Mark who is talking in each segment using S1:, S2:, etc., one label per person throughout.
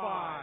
S1: Five,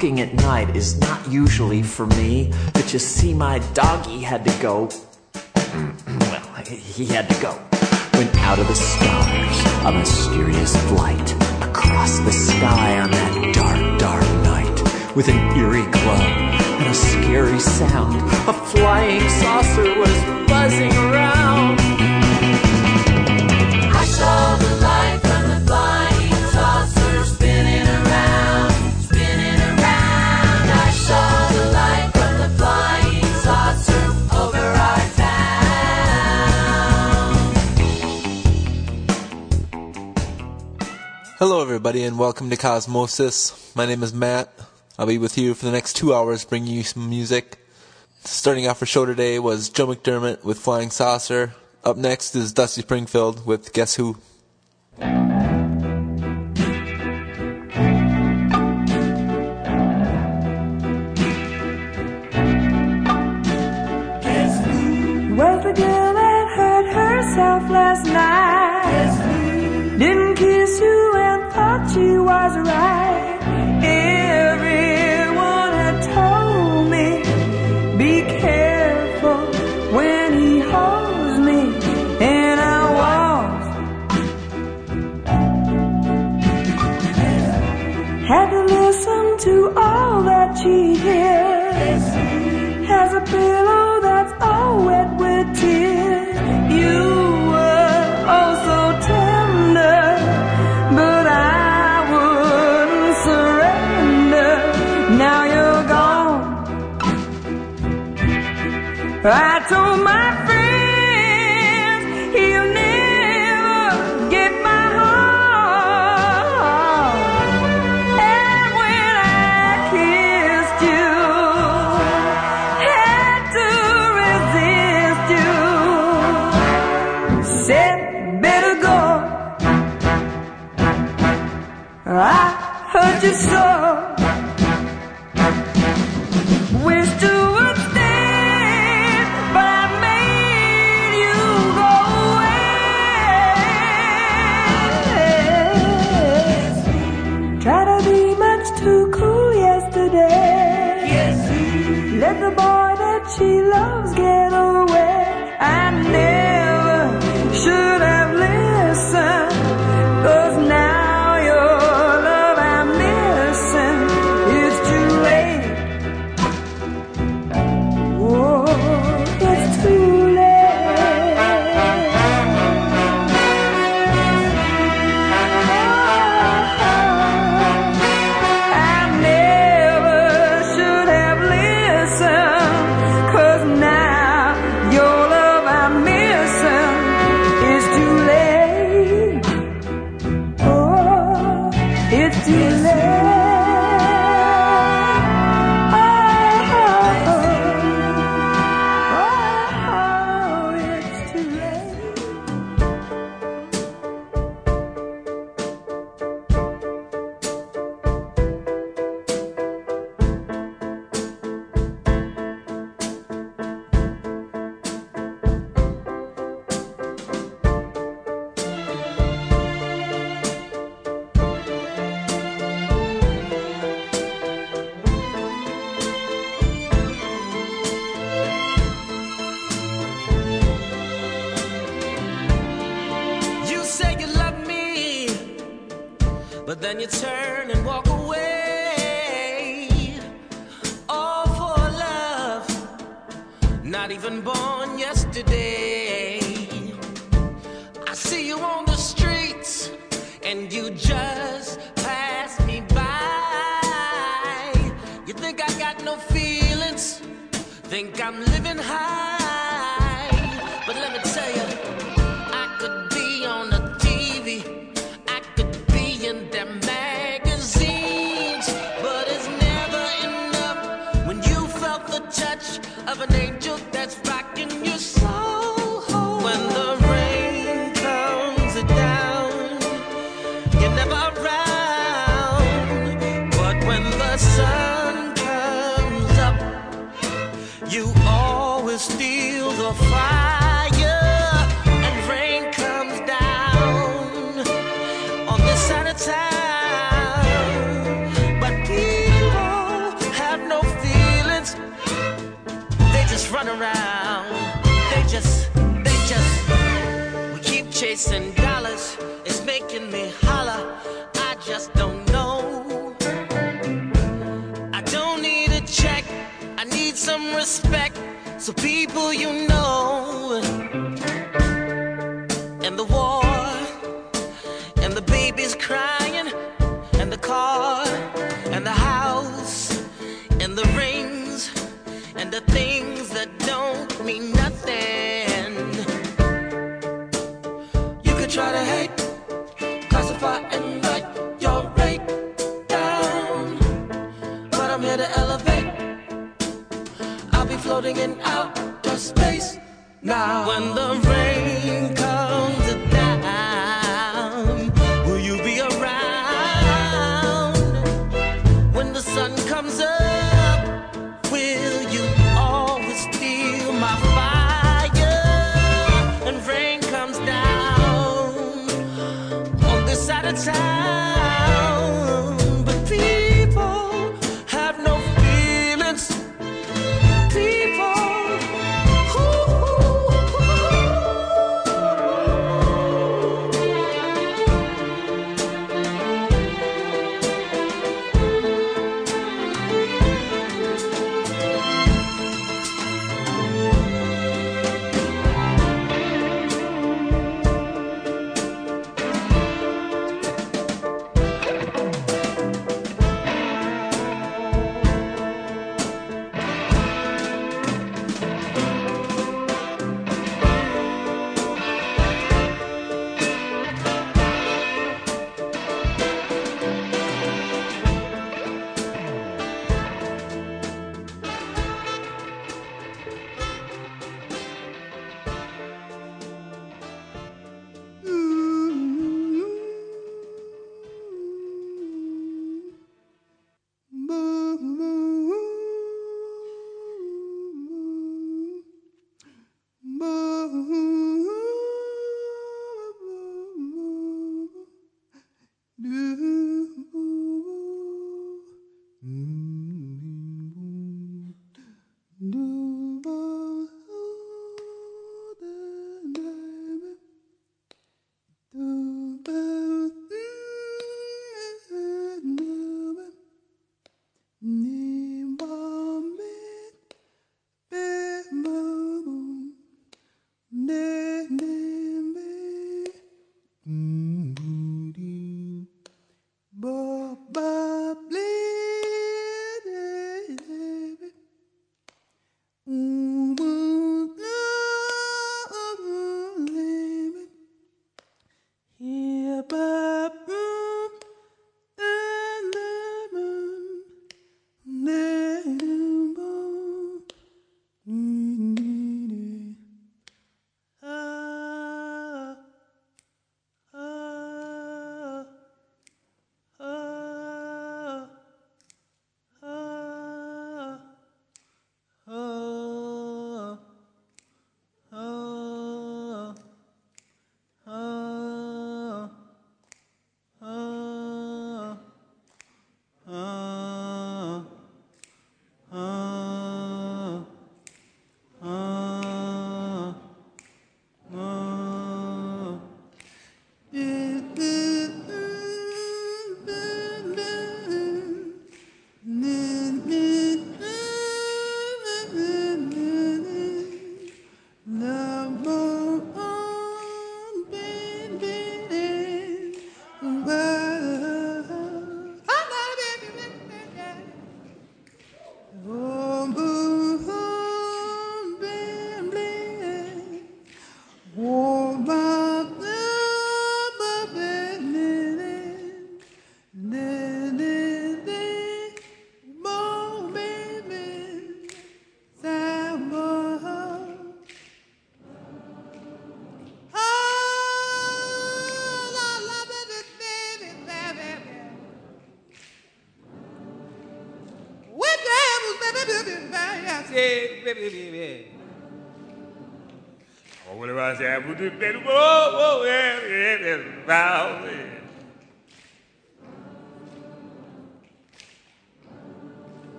S2: at night is not usually for me, but you see, my doggy had to go. well, he had to go. When out of the stars, a mysterious flight across the sky on that dark, dark night, with an eerie glow and a scary sound, a flying saucer was buzzing around.
S3: Everybody, and welcome to Cosmosis. My name is Matt. I'll be with you for the next two hours, bringing you some music. Starting off our show today was Joe McDermott with Flying Saucer. Up next is Dusty Springfield with Guess Who. Guess who?
S4: Was the girl that hurt herself last night? She was right. Everyone had told me, be careful when he holds me. And I was. Had to listen to all that she hears. Has a pillow that's all I told my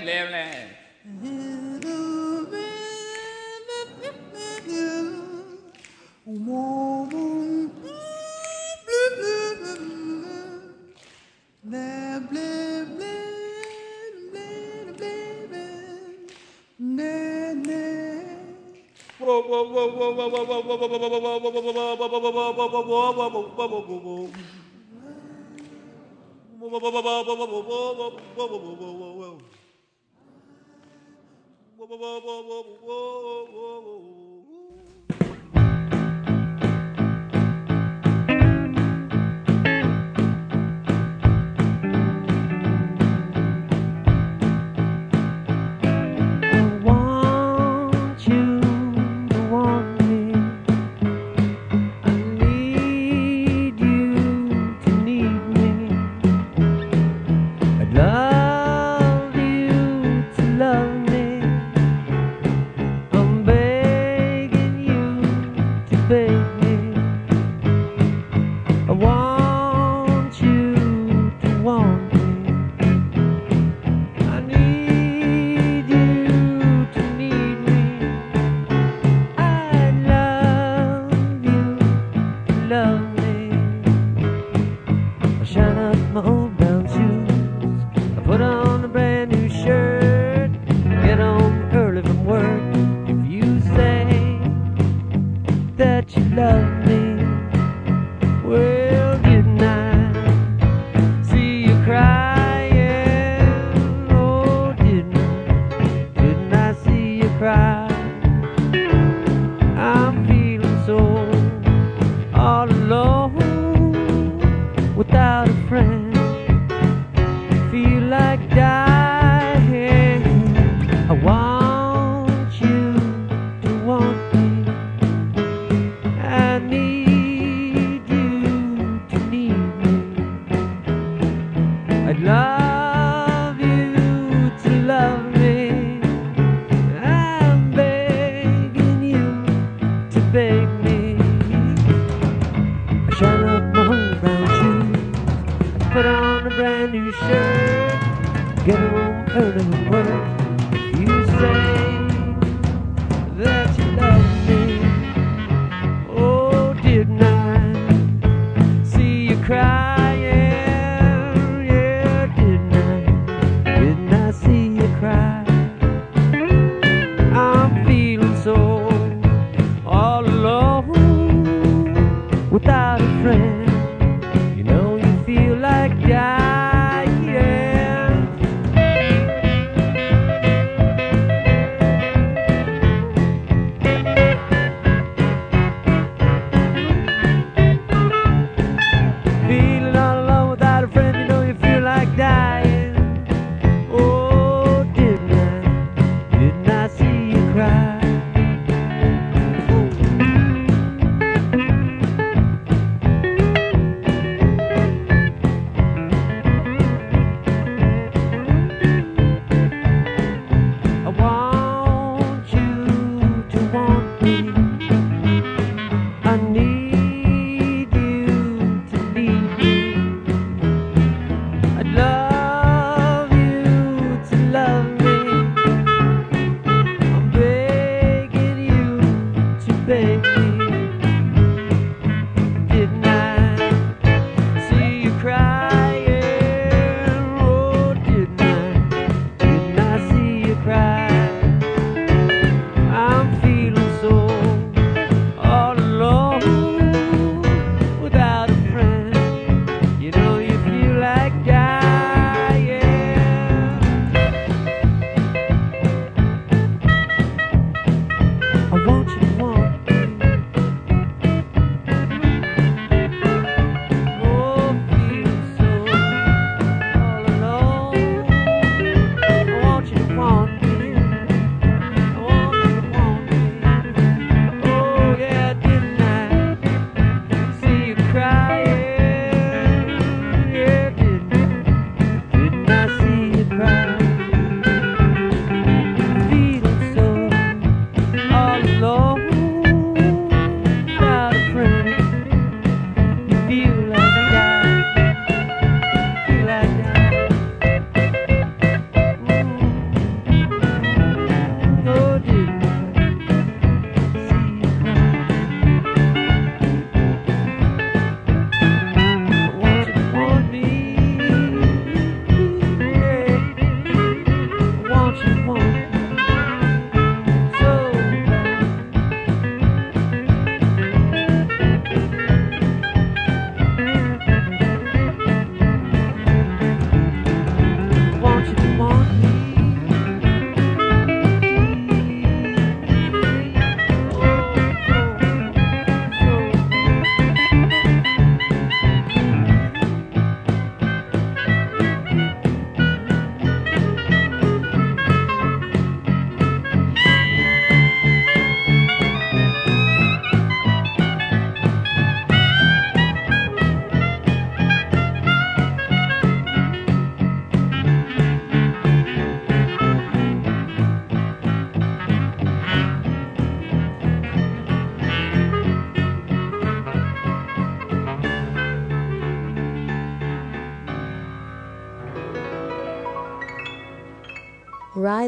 S5: side and
S1: get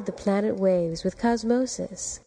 S6: The planet waves with Cosmosis.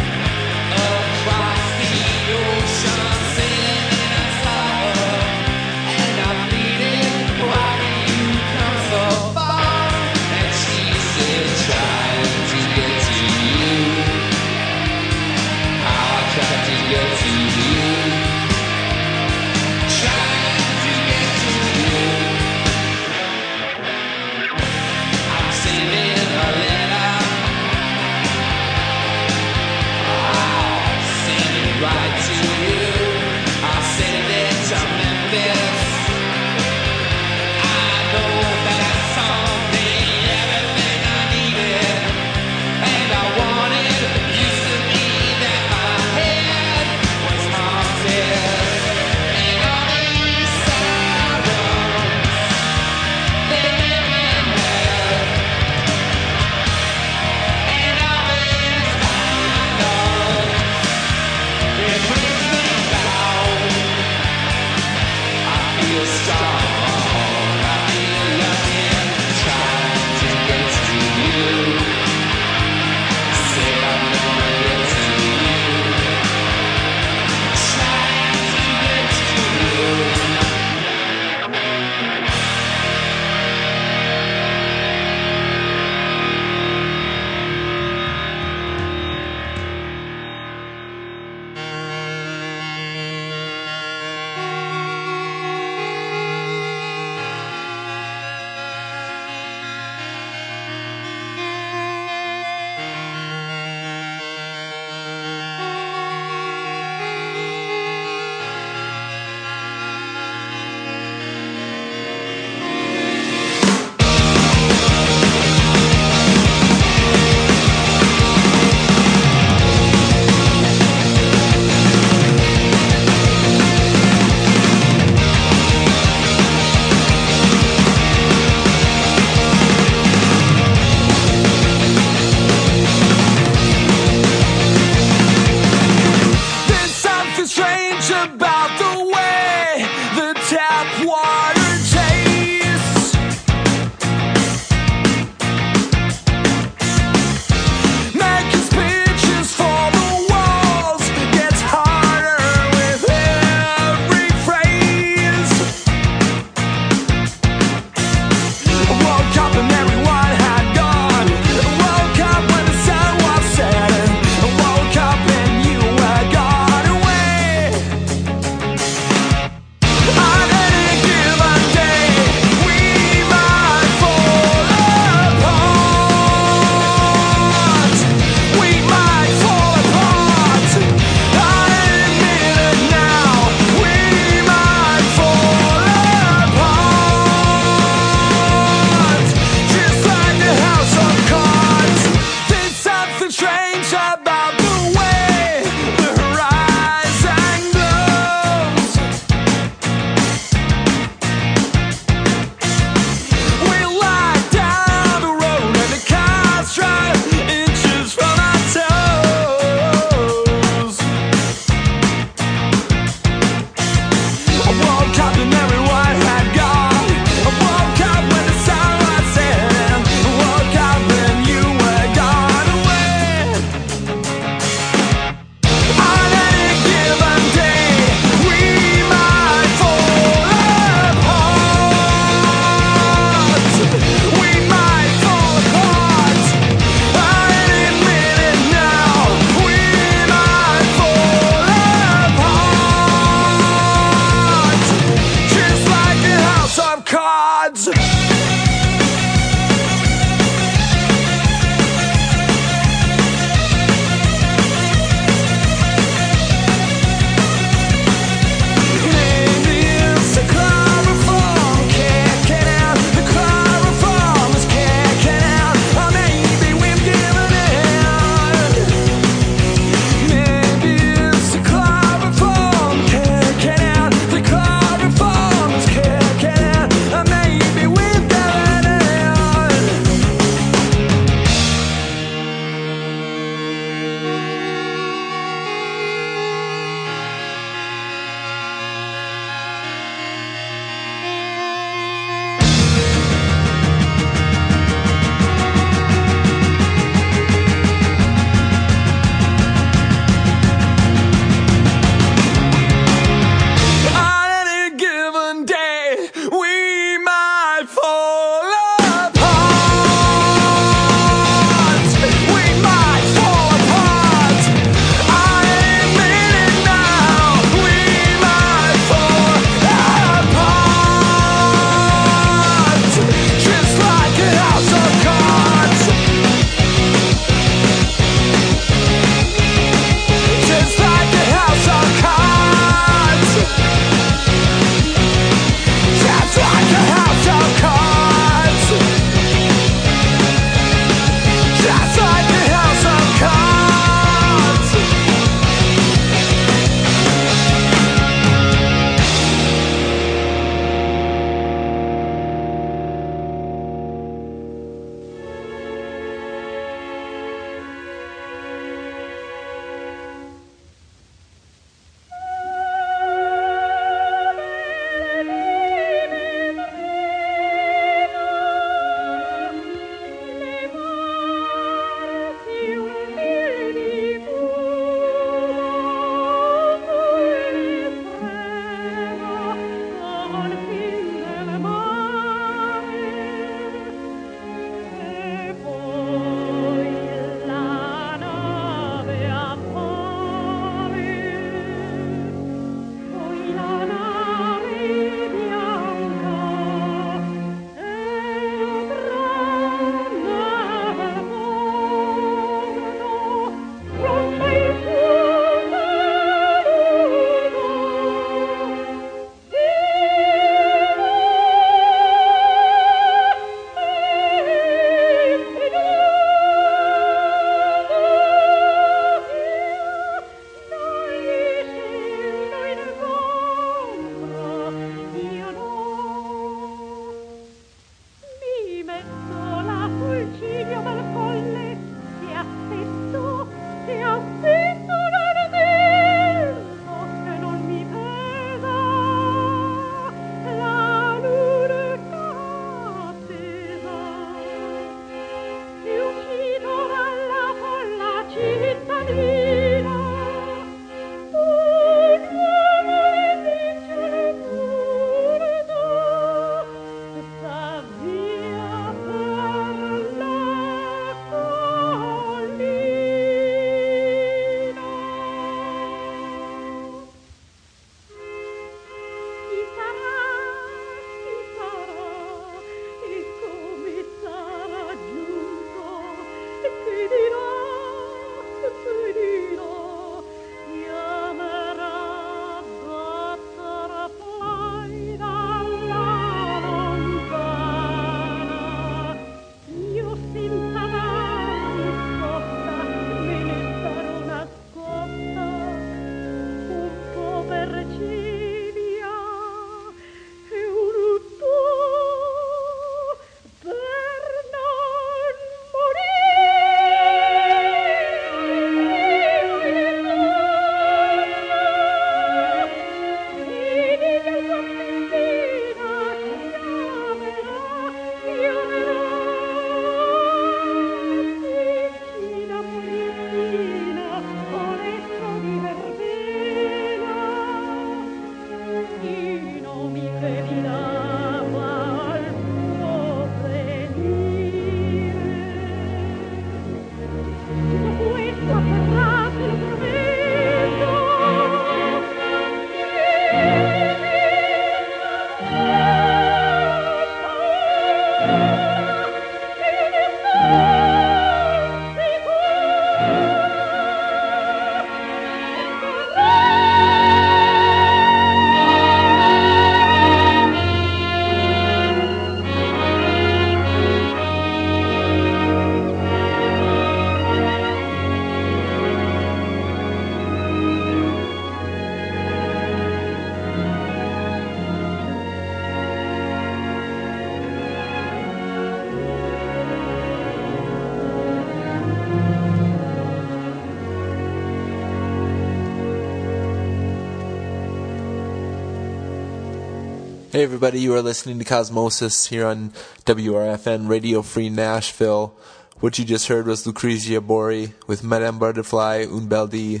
S7: Hey everybody, you are listening to Cosmosis here on WRFN Radio Free Nashville. What you just heard was Lucrezia Bori with Madame Butterfly, Un.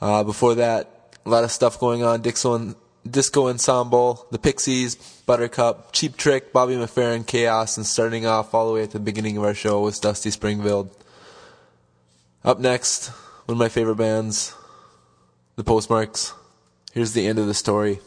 S7: Uh, before that, a lot of stuff going on. Disco, Disco Ensemble, The Pixies, Buttercup, Cheap Trick, Bobby McFerrin, Chaos, and starting off all the way at the beginning of our show was Dusty Springfield. Up next, one of my favorite bands, The Postmarks. Here's the end of the story.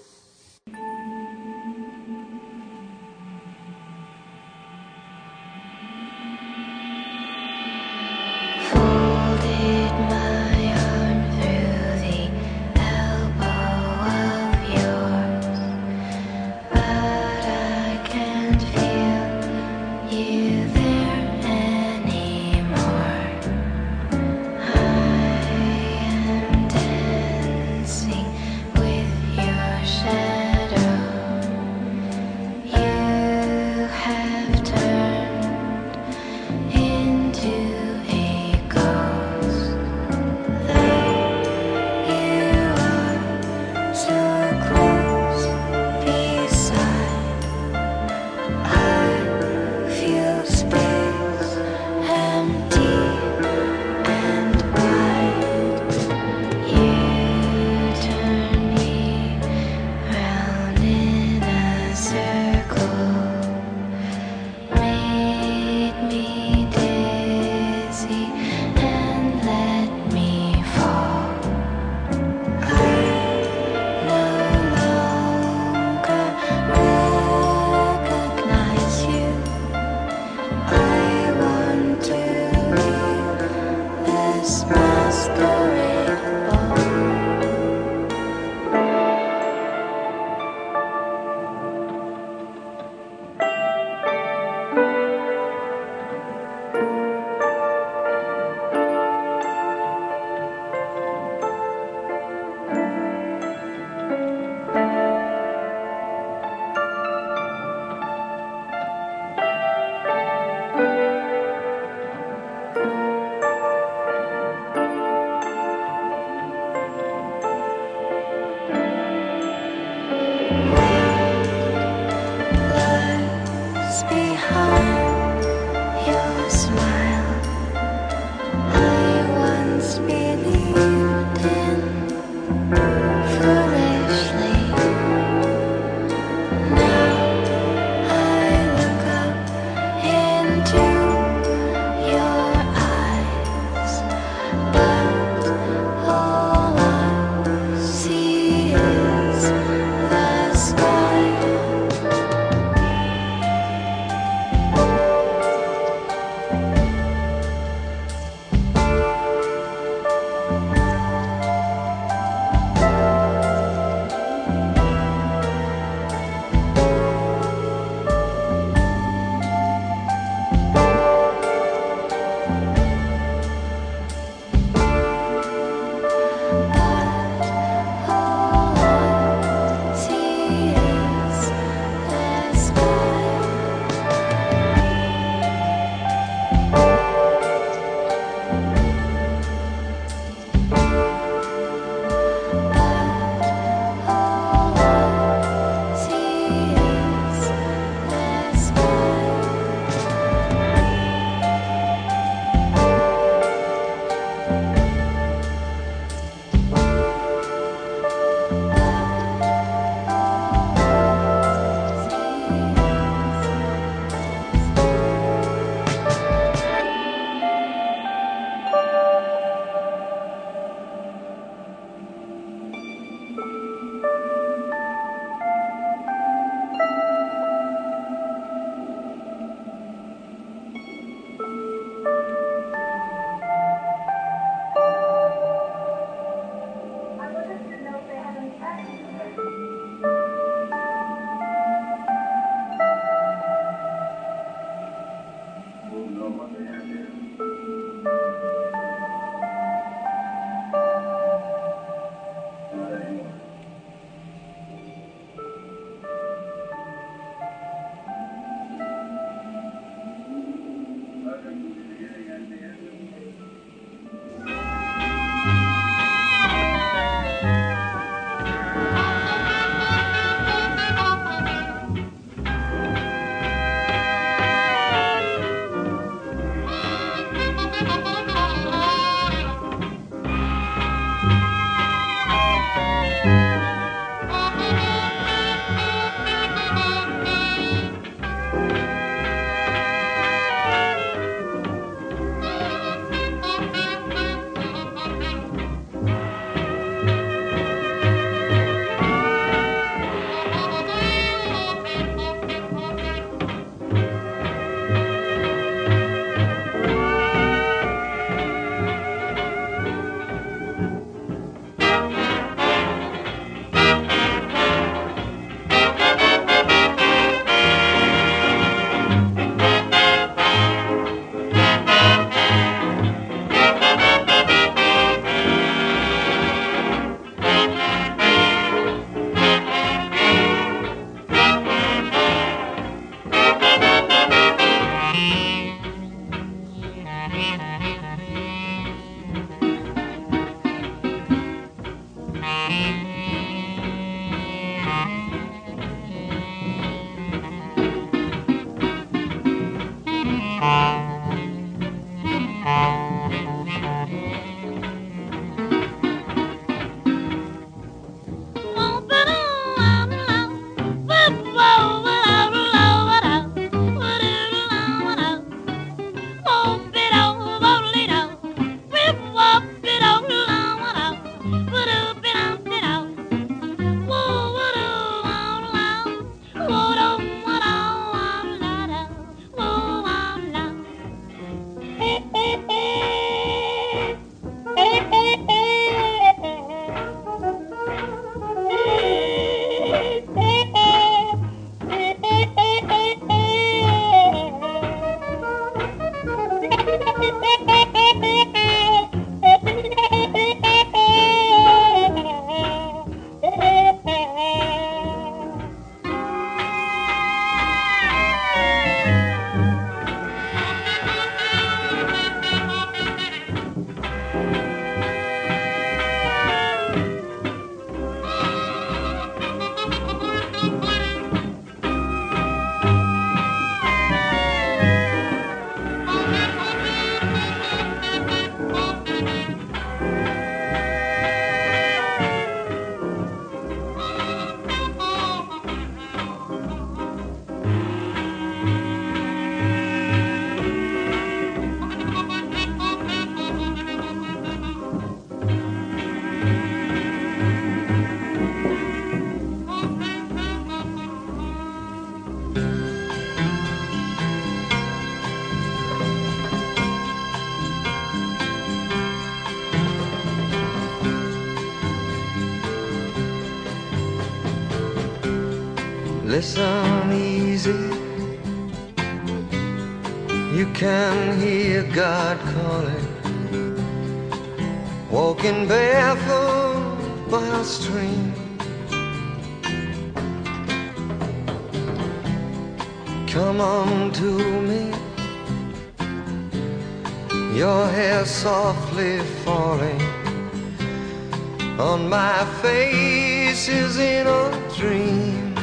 S8: Face is in a dream.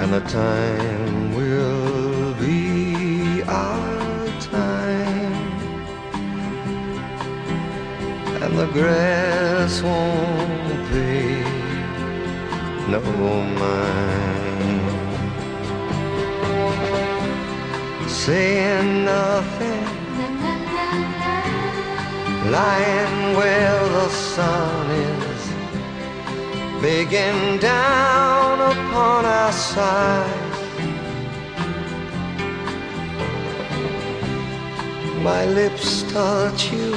S8: And the time will be our time. And the grass won't pay no mind. Saying nothing, lying where the sun is, begging down upon our side. My lips touch you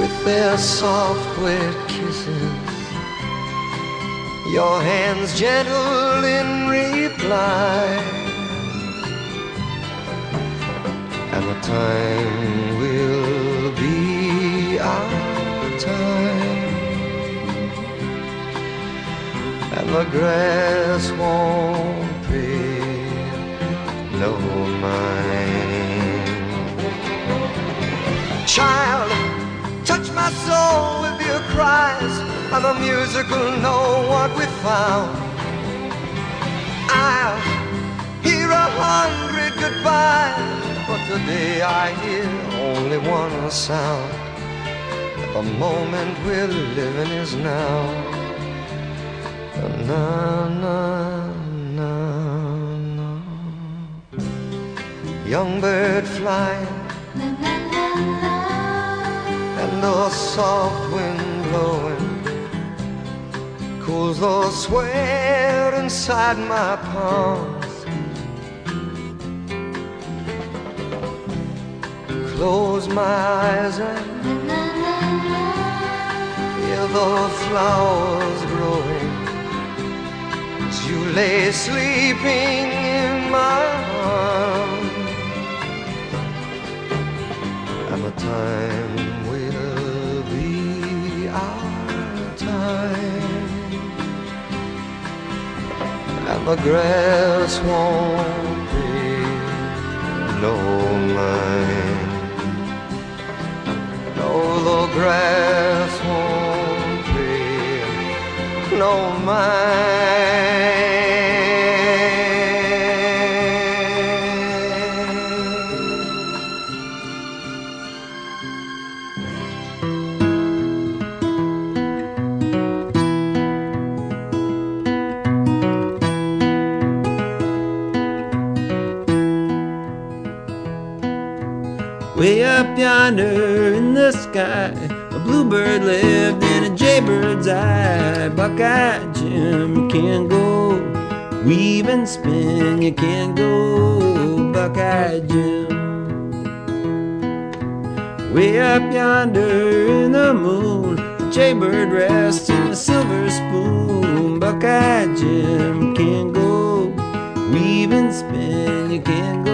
S8: with their soft, wet kisses. Your hands gentle in reply. The time will be our time. And the grass won't pay no mind. Child, touch my soul with your cries, and the music will know what we found. I'll hear a hundred goodbyes, today I hear only one sound. The moment we're living is now. Na na na na. Young bird flying, and the soft wind blowing cools the sweat inside my palms. Close my eyes and hear the flowers growing as you lay sleeping in my arms. And the time will be our time. And the grass won't be no mine. Grass won't be no mine.
S9: Bluebird lived in a jaybird's eye. Buckeye Jim, you can't go. Weave and spin, you can't go. Buckeye Jim. Way up yonder in the moon, a jaybird rests in a silver spoon. Buckeye Jim, you can't go. Weave and spin, you can't go.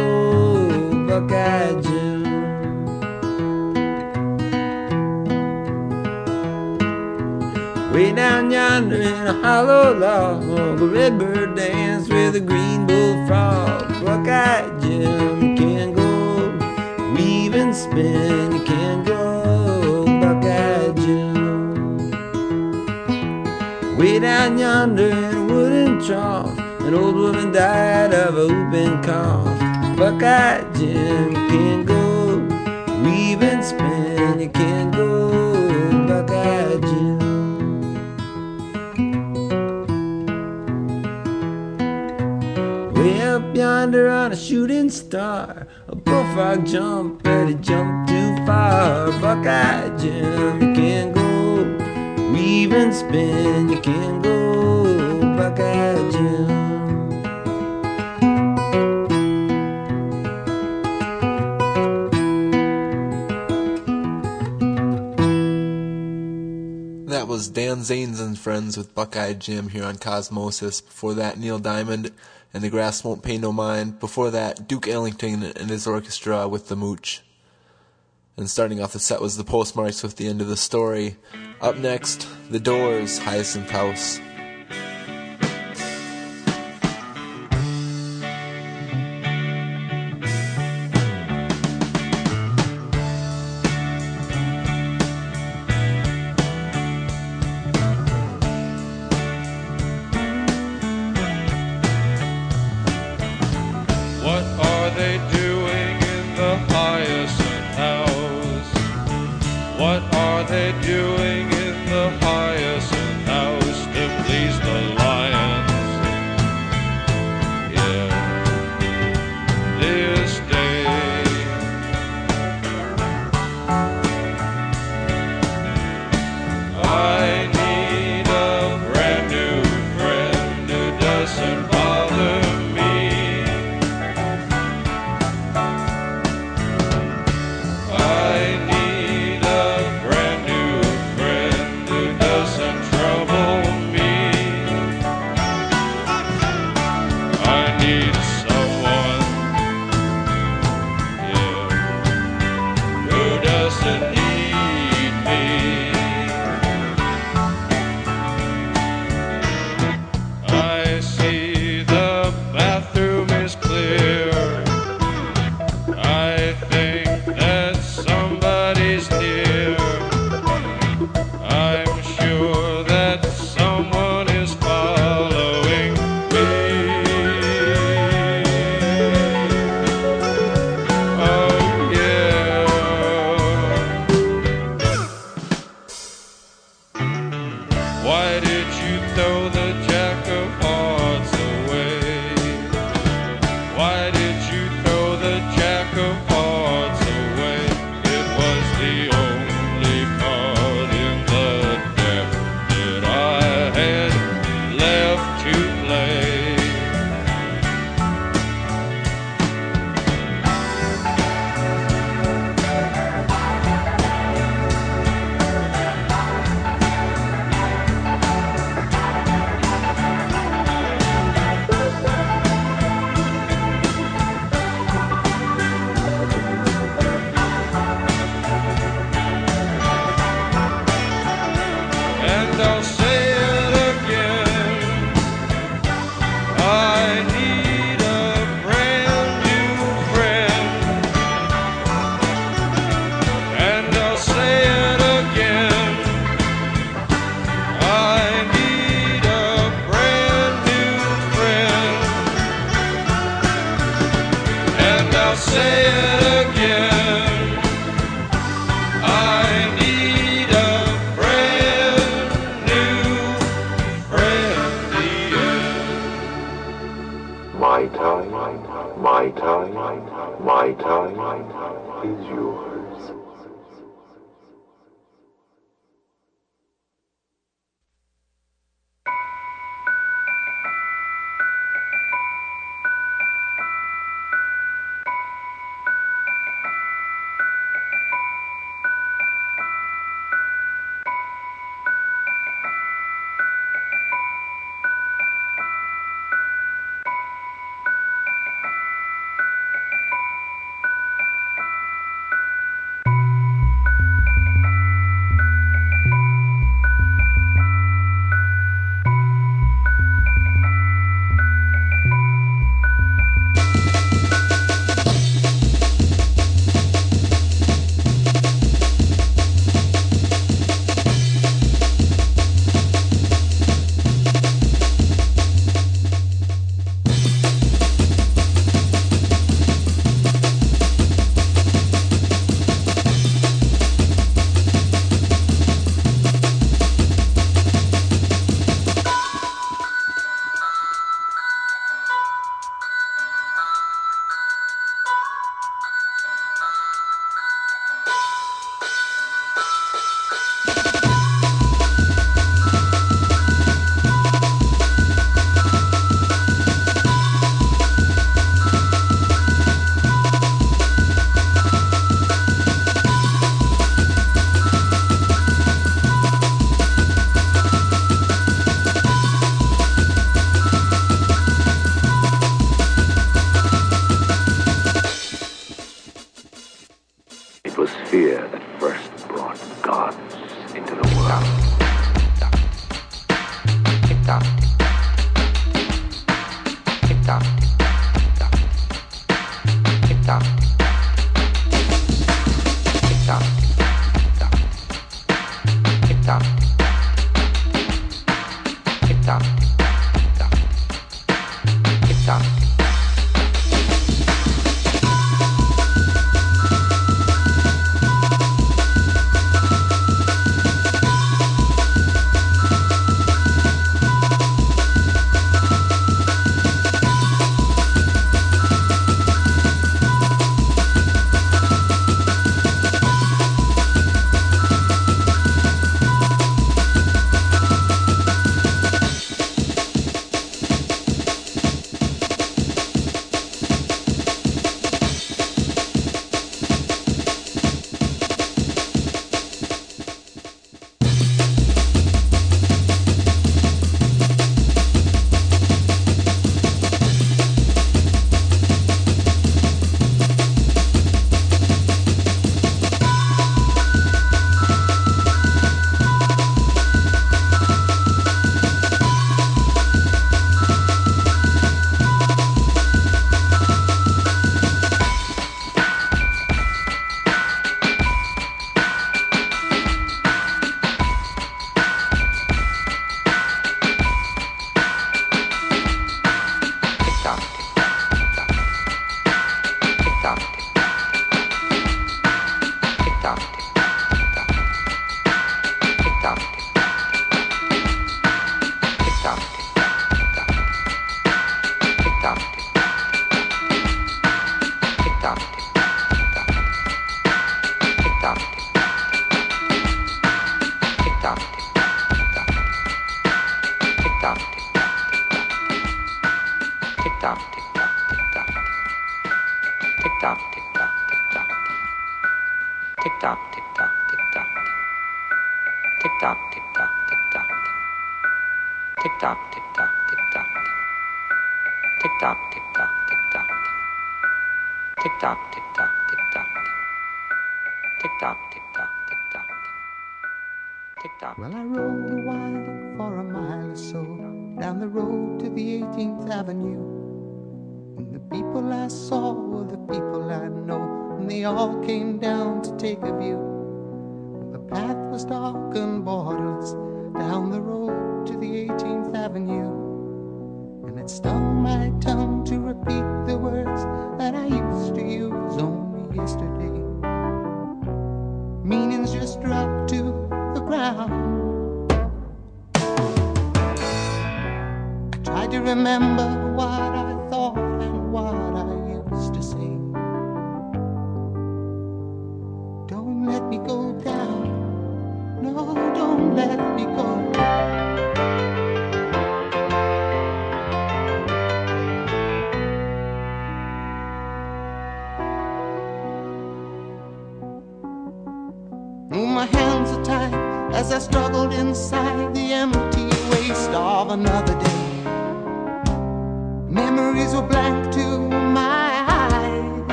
S9: Way down yonder in a hollow log, a redbird danced with a green bullfrog. Buckeye Jim, can't go. Weave and spin, you can't go. Buckeye Jim. Way down yonder in a wooden trough, an old woman died of a whooping cough. Buckeye Jim, can't go. Weave and spin, you can't star. A bullfrog jump, but he jumped too far. Buckeye Jim, you can't go. Weave and spin, you can't go. Buckeye Jim.
S3: That was
S10: Dan Zanes and Friends with Buckeye Jim here on Cosmosis. Before that, Neil Diamond and the grass won't pay no mind. Before that, Duke Ellington and his orchestra with the Mooche. And starting off the set was the postmarks with the end of the story. Up next, The Doors, Hyacinth House.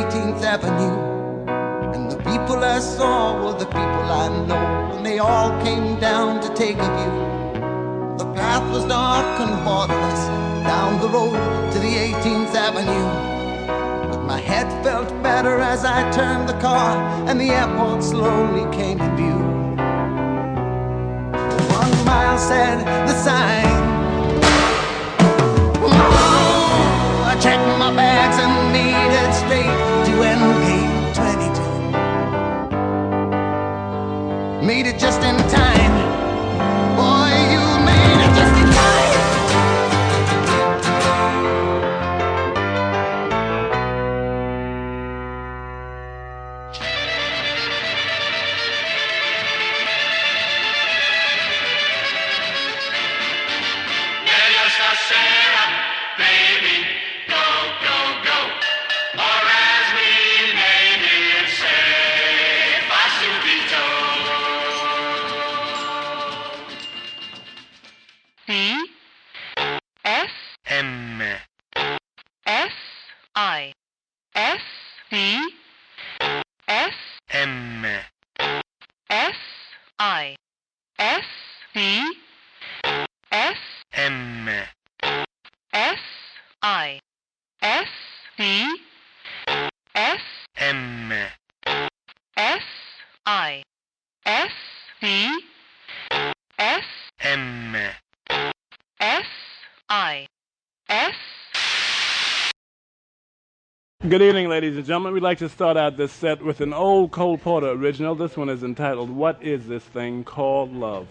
S11: 18th Avenue. And the people I saw were the people I know, and they all came down to take a view. The path was dark and waterless down the road to the 18th Avenue. But my head felt better as I turned the car, and the airport slowly came in view. One mile said the sign.
S12: Good evening, ladies and gentlemen. We'd like to start out this set with an old Cole Porter original. This one is entitled What Is This Thing Called Love?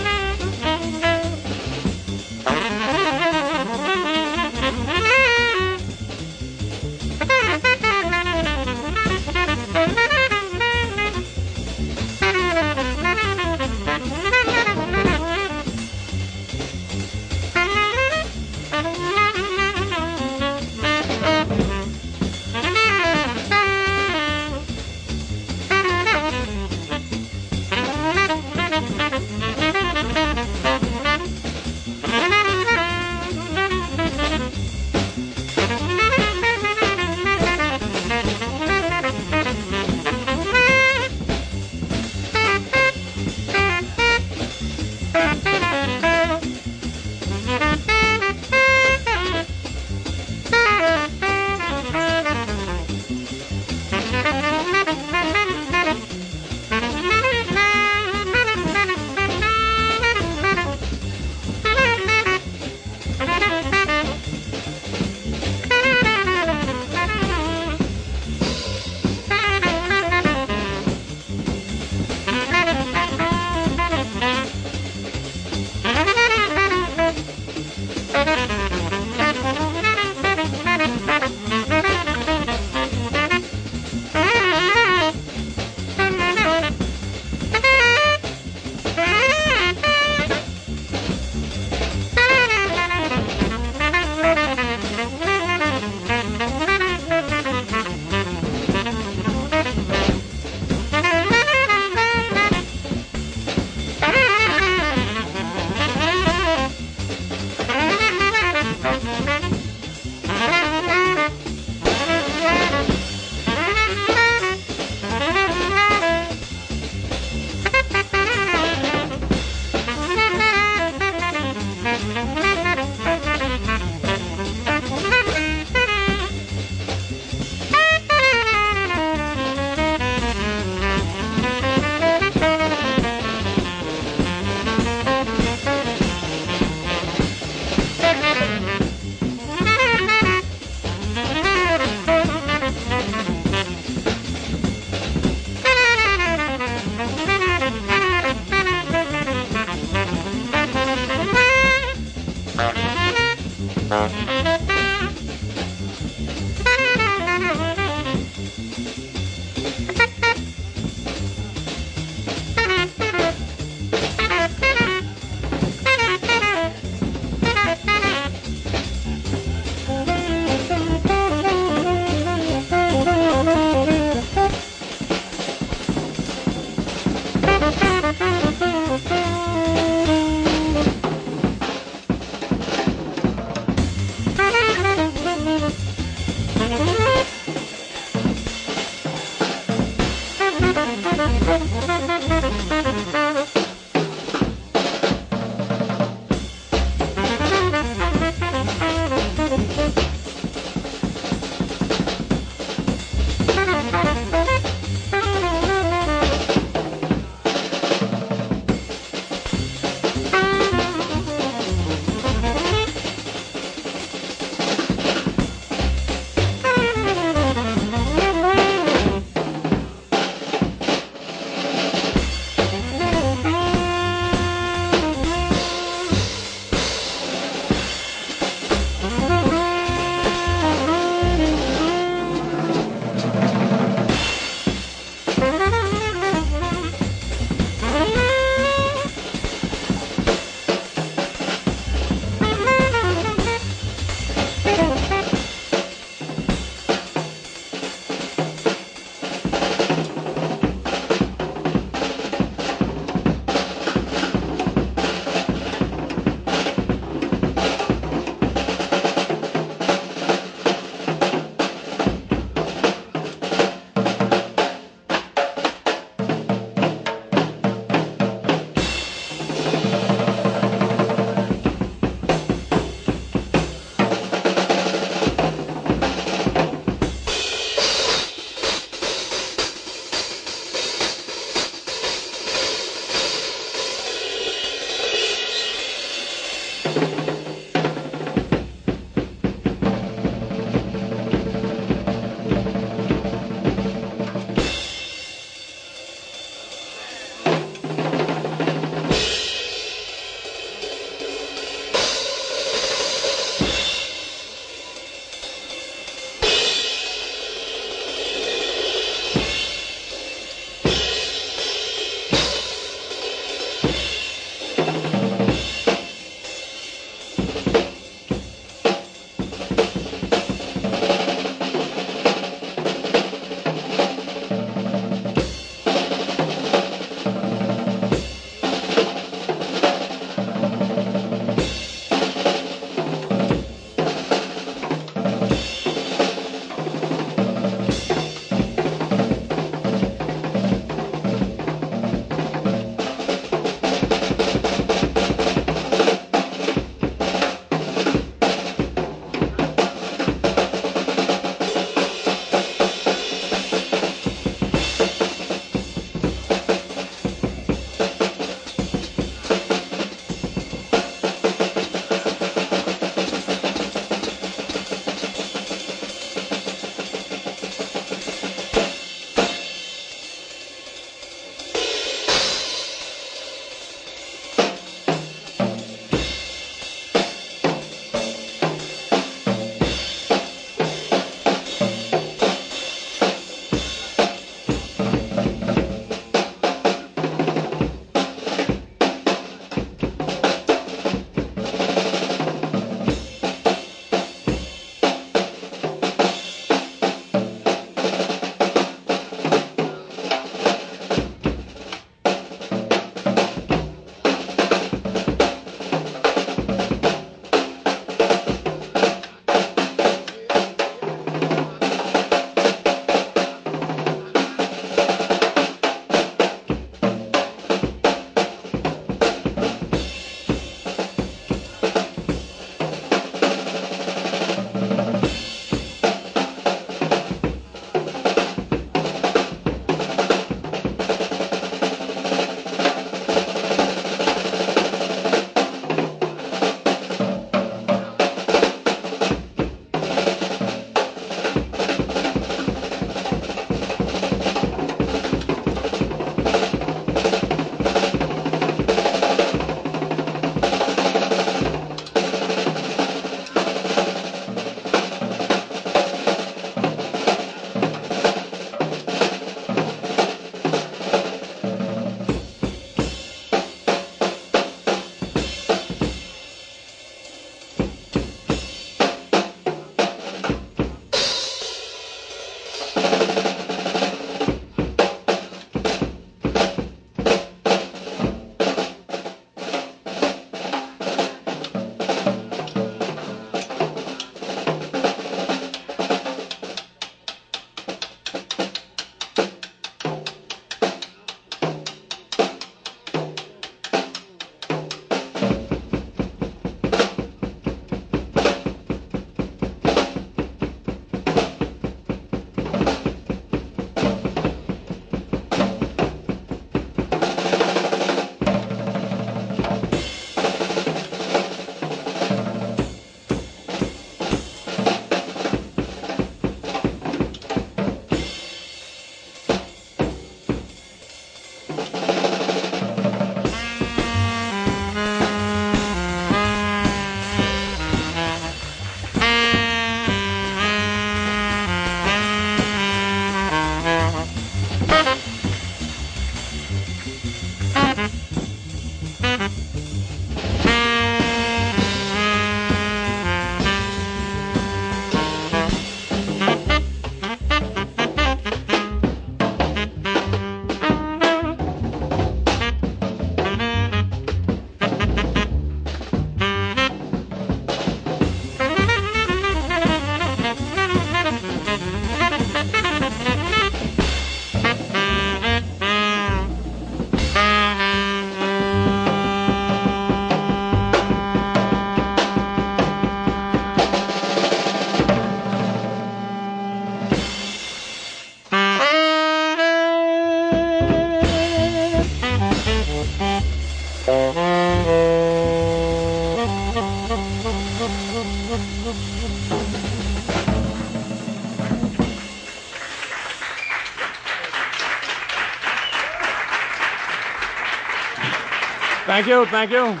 S12: Thank you, thank you.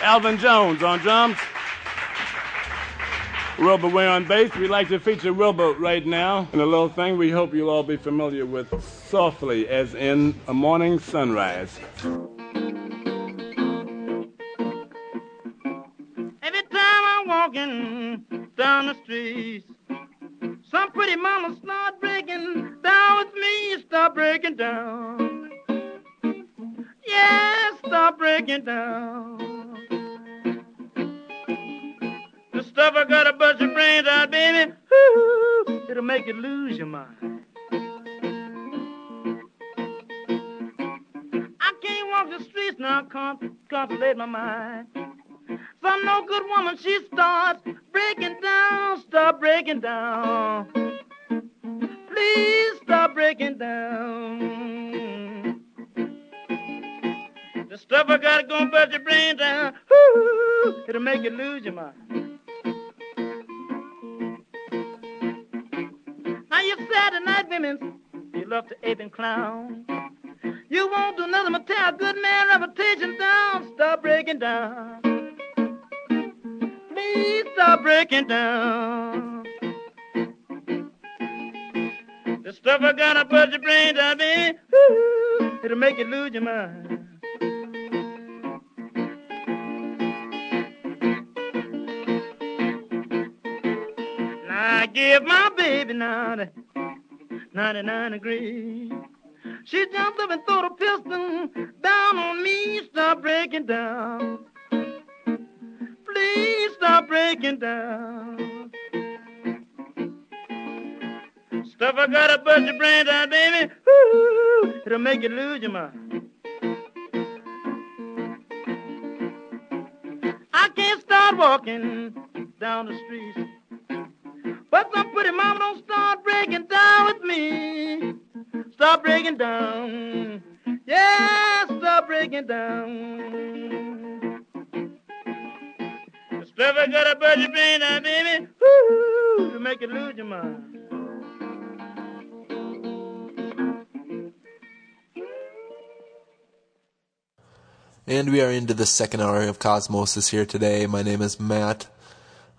S12: Elvin Jones on drums. Wilbur Ware on bass. We'd like to feature Wilbur right now in a little thing we hope you'll all be familiar with. Softly, as in a morning sunrise.
S13: Down. The stuff I gotta put your brain down, ooh, it'll make you lose your mind. Now I give my baby now the 99 degrees. She jumped up and threw the pistol down on me, stop breaking down. Breaking down. Stuff I gotta bust your brain down, baby. Ooh, it'll make you lose your mind. I can't start walking down the street. But some pretty mama don't start breaking down with me. Stop breaking down. Yeah, stop breaking down. Your brain down, baby. Make you lose your mind.
S3: And we are into the second hour of Cosmosis here today. My name is Matt.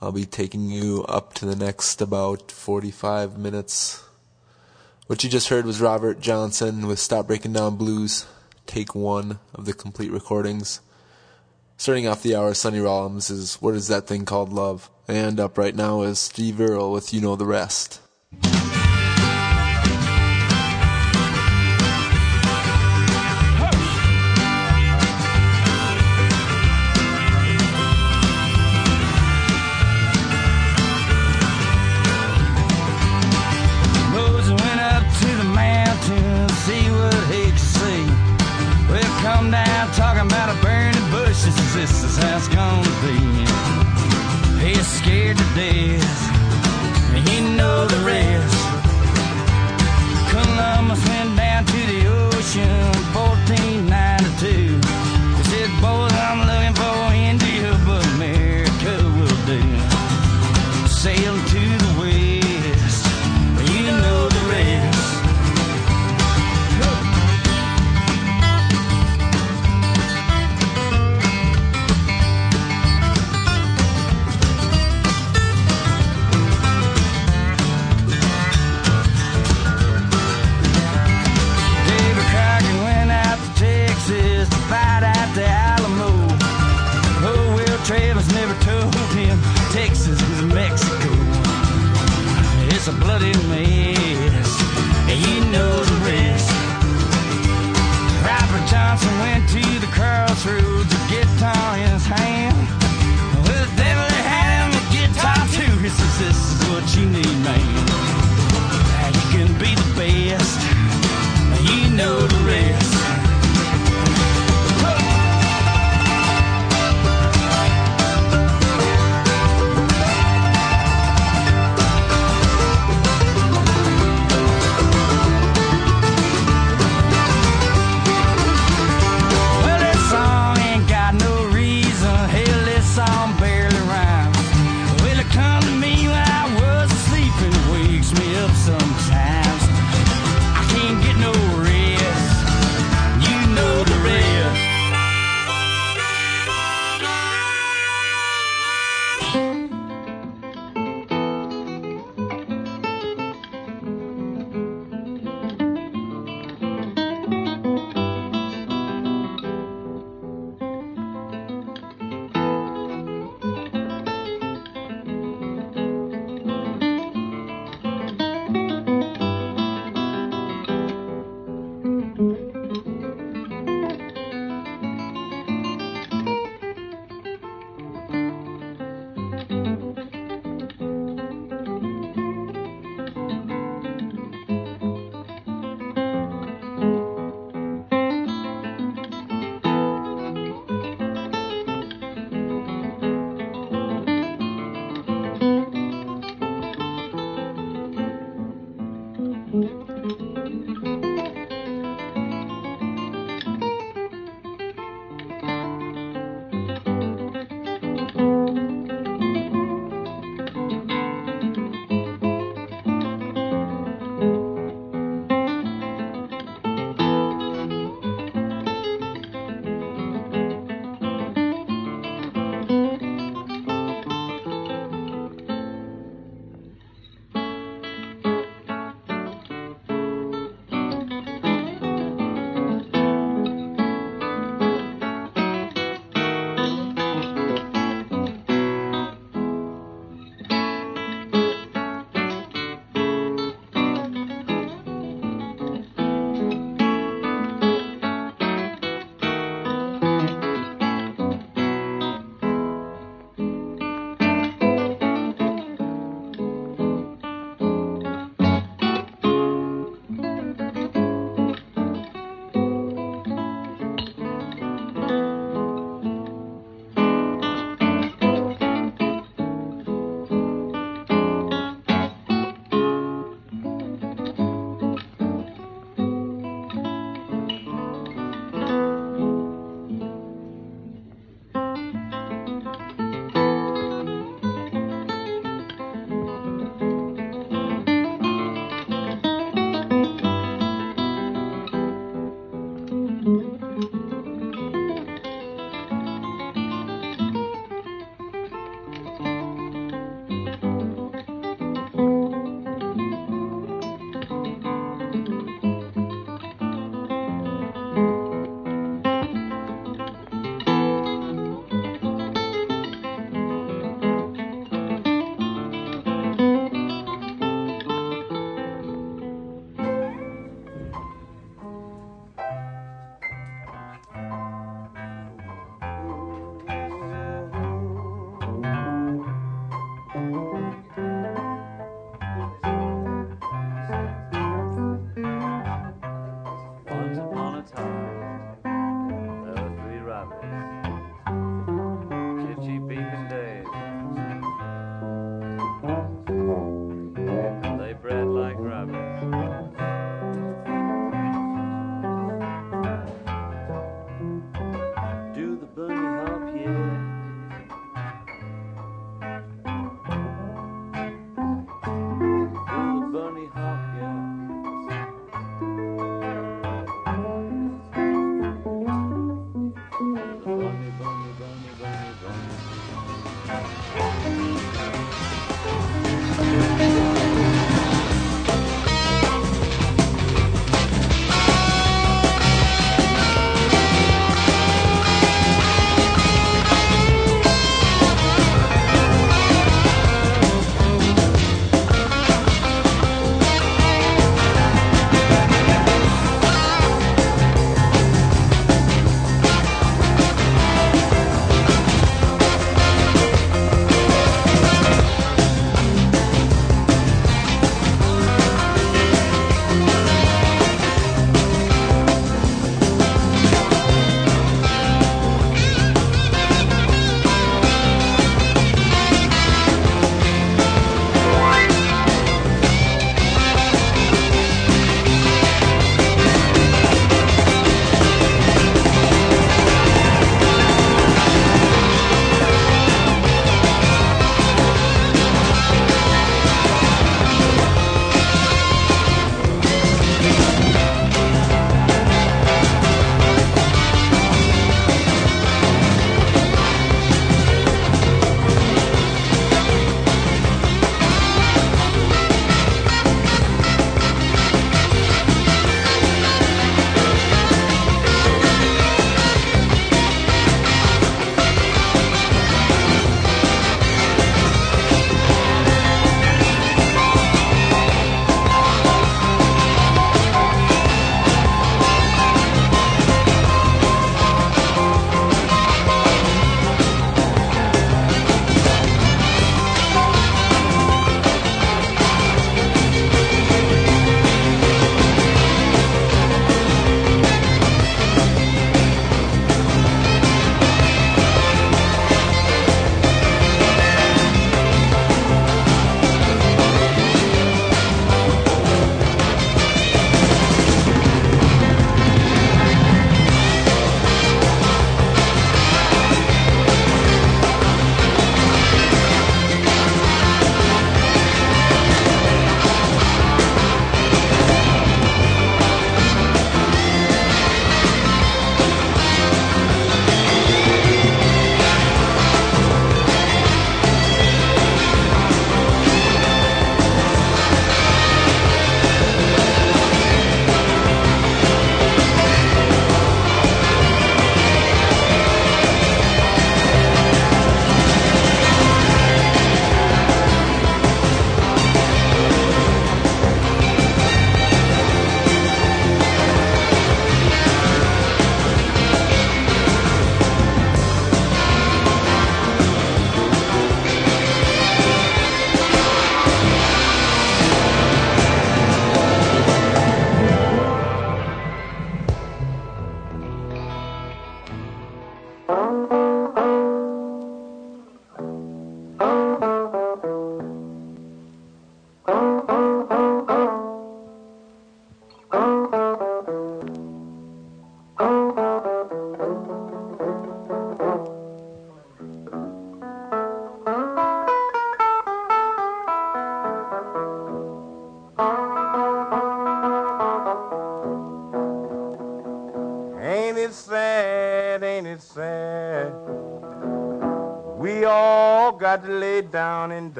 S3: I'll be taking you up to the next about 45 minutes. What you just heard was Robert Johnson with Stop Breaking Down Blues, take one of the complete recordings. Starting off the hour, Sonny Rollins is What is That Thing Called Love? And up right now is Steve Earle with You Know the Rest.
S14: that's gonna be. He's scared to death, and you know the
S15: rest. Columbus went down to the ocean.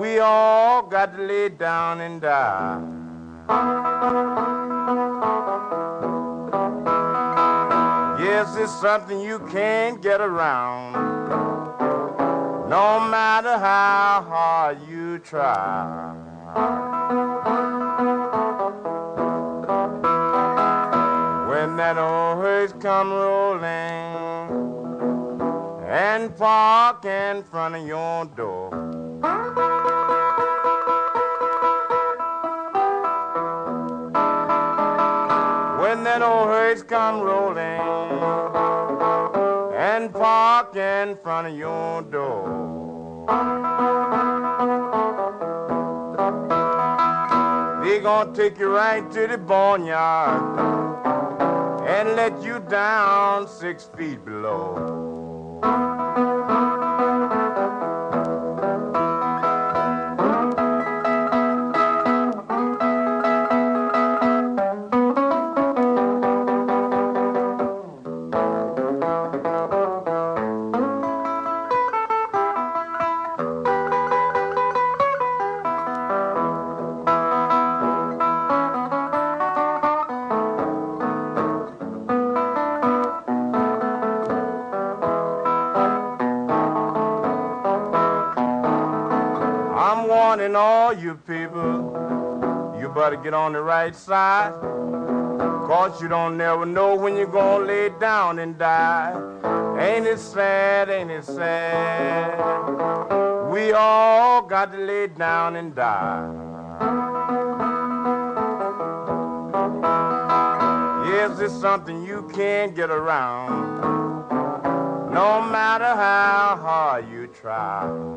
S15: We all got to lay down and die. Yes, it's something you can't get around. No matter how hard you try. When that old hearse come rolling and park in front of your door. When that old hearse come rolling and park in front of your door. They gonna take you right to the barnyard and let you down six feet below. Get on the right side. Cause you don't never know when you're gonna lay down and die. Ain't it sad, ain't it sad? We all got to lay down and die. Yes, it's something you can't get around. No matter how hard you try.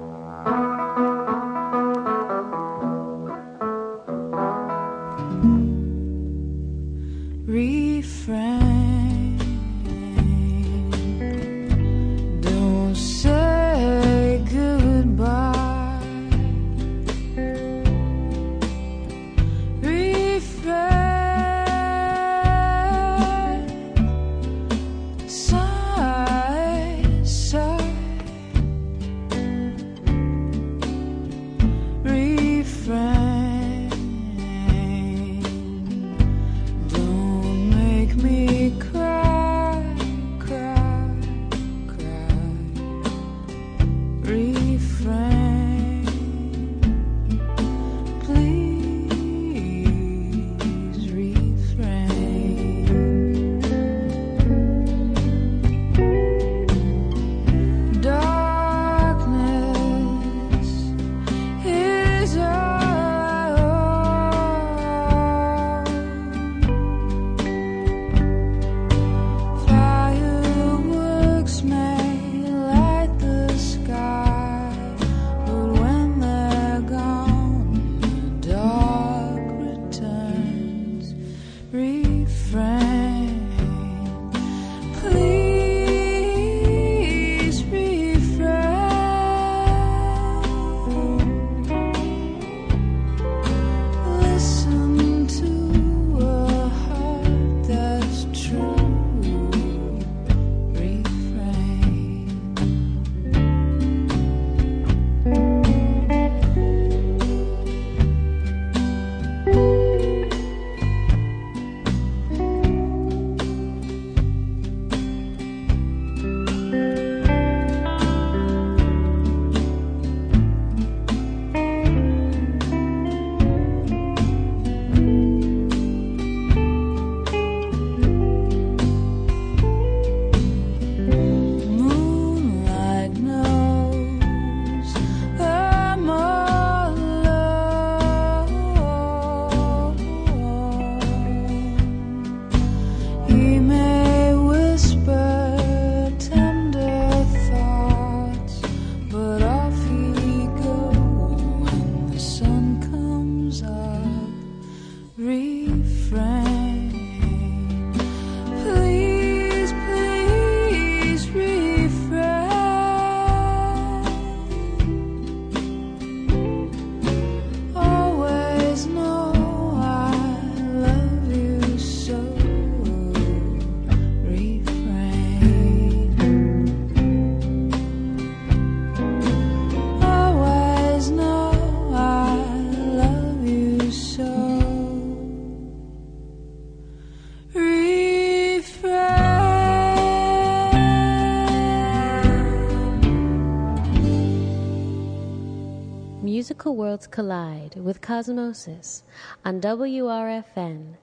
S16: Musical worlds collide with cosmosis on WRFN.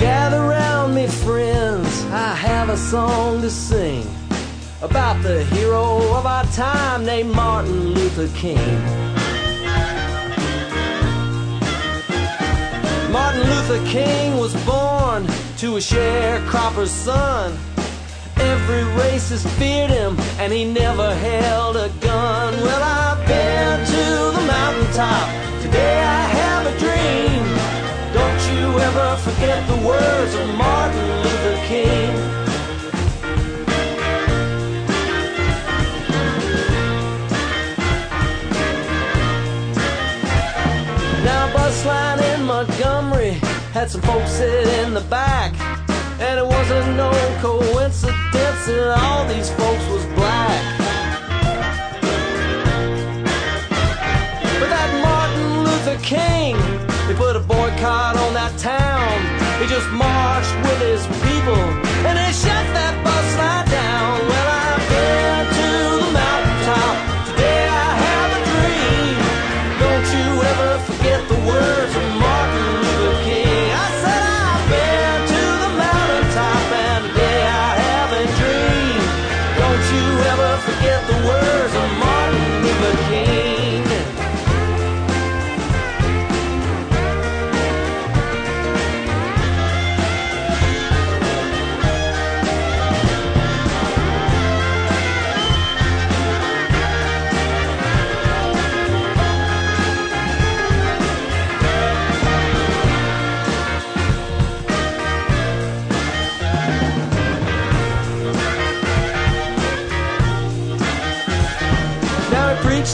S9: Gather round me, friends. I have a song to sing about the hero of our time named Martin Luther King. Martin Luther King was born to a sharecropper's son. Every racist feared him, and he never held a gun. Well, I've been to the mountaintop. Today I have a dream. Don't you ever forget the words of Martin Luther King. Had some folks sit in the back. And it wasn't no coincidence that all these folks was black. But that Martin Luther King, he put a boycott on that town. He just marched with his people and they shut that bus line down.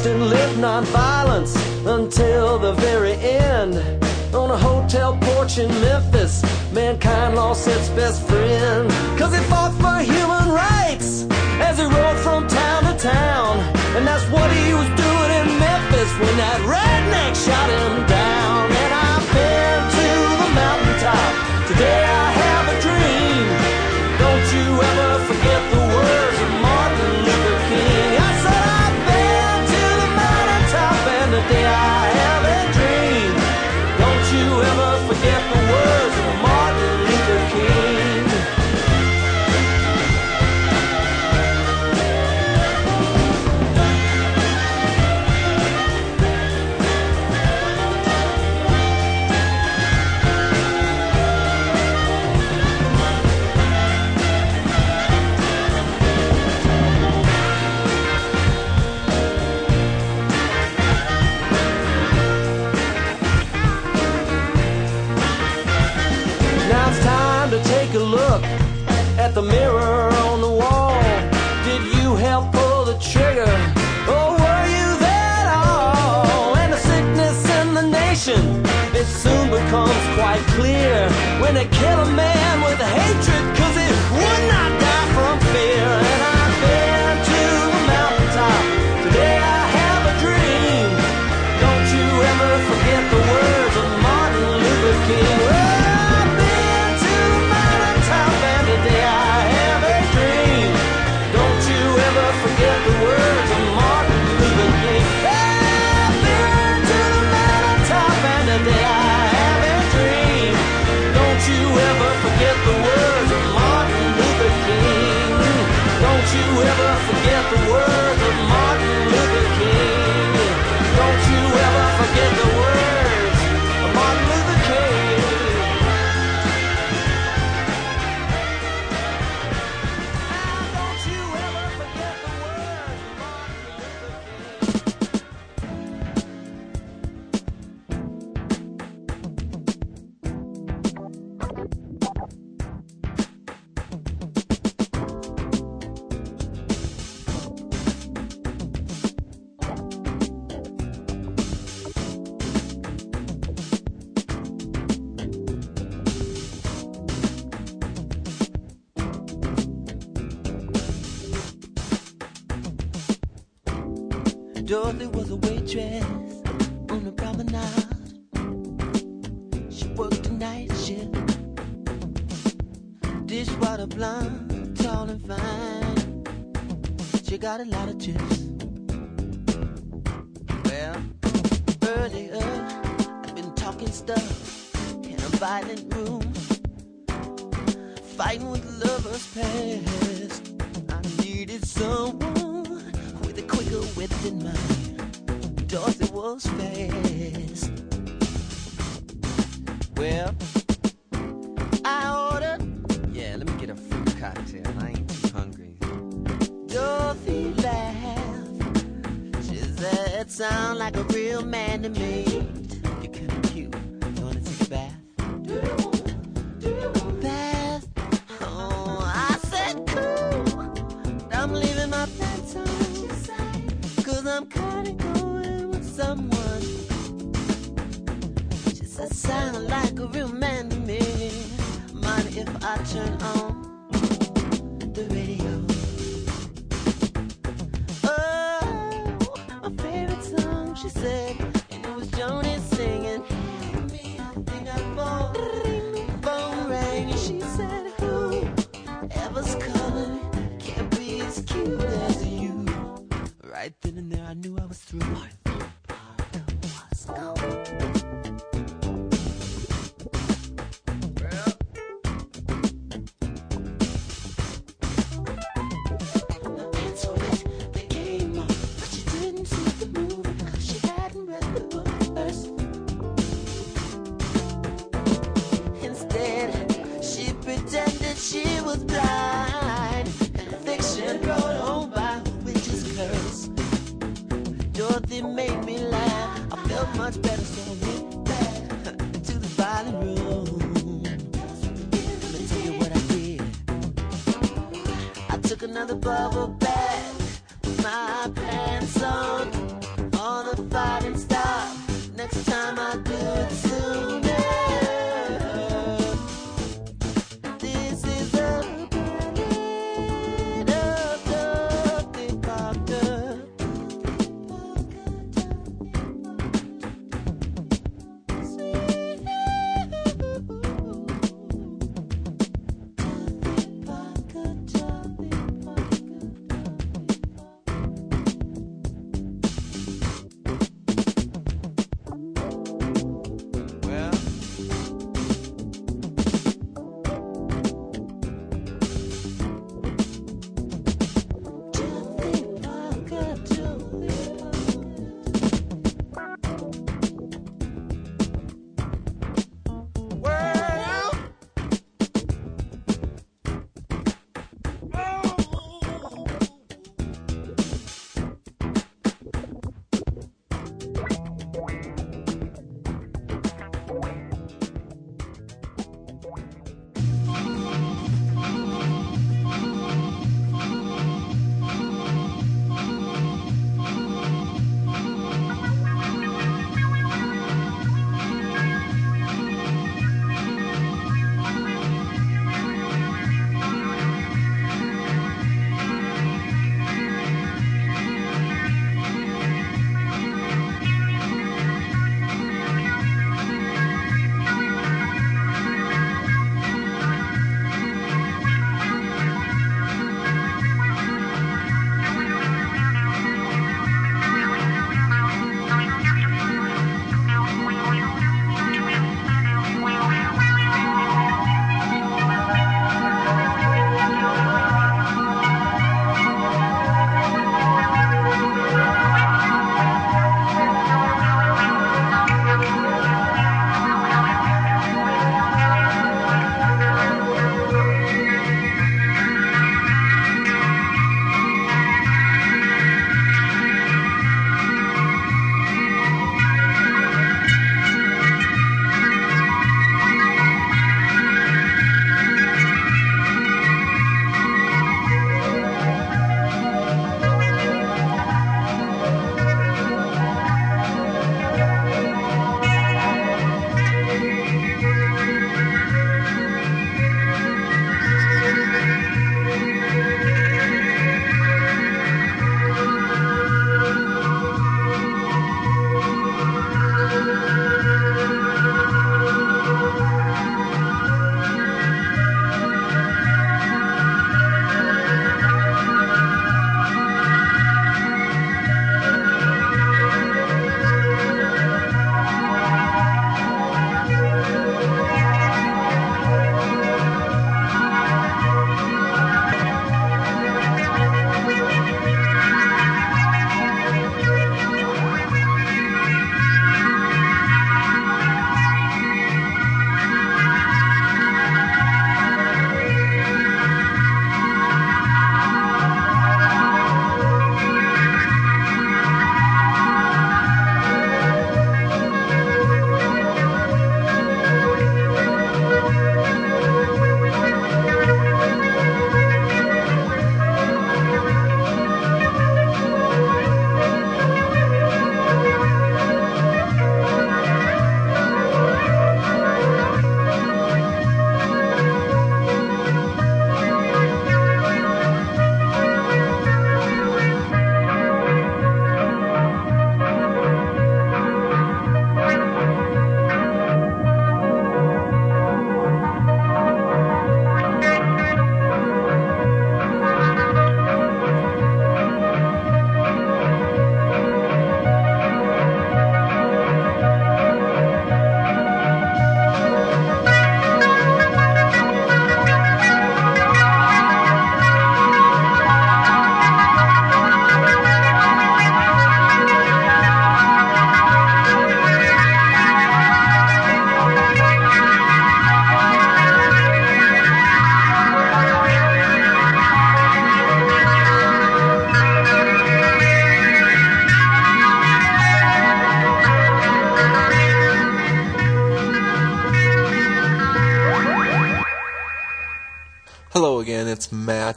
S9: Preached and lived nonviolence until the very end. On a hotel porch in Memphis, mankind lost its best friend. Cause he fought for human rights as he rode from town to town. And that's what he was doing in Memphis when that redneck shot him down. And I've been to the mountaintop. Today I mirror on the wall. Did you help pull the trigger? Or were you there at all? And the sickness in the nation, it soon becomes quite clear when they kill a man with hatred,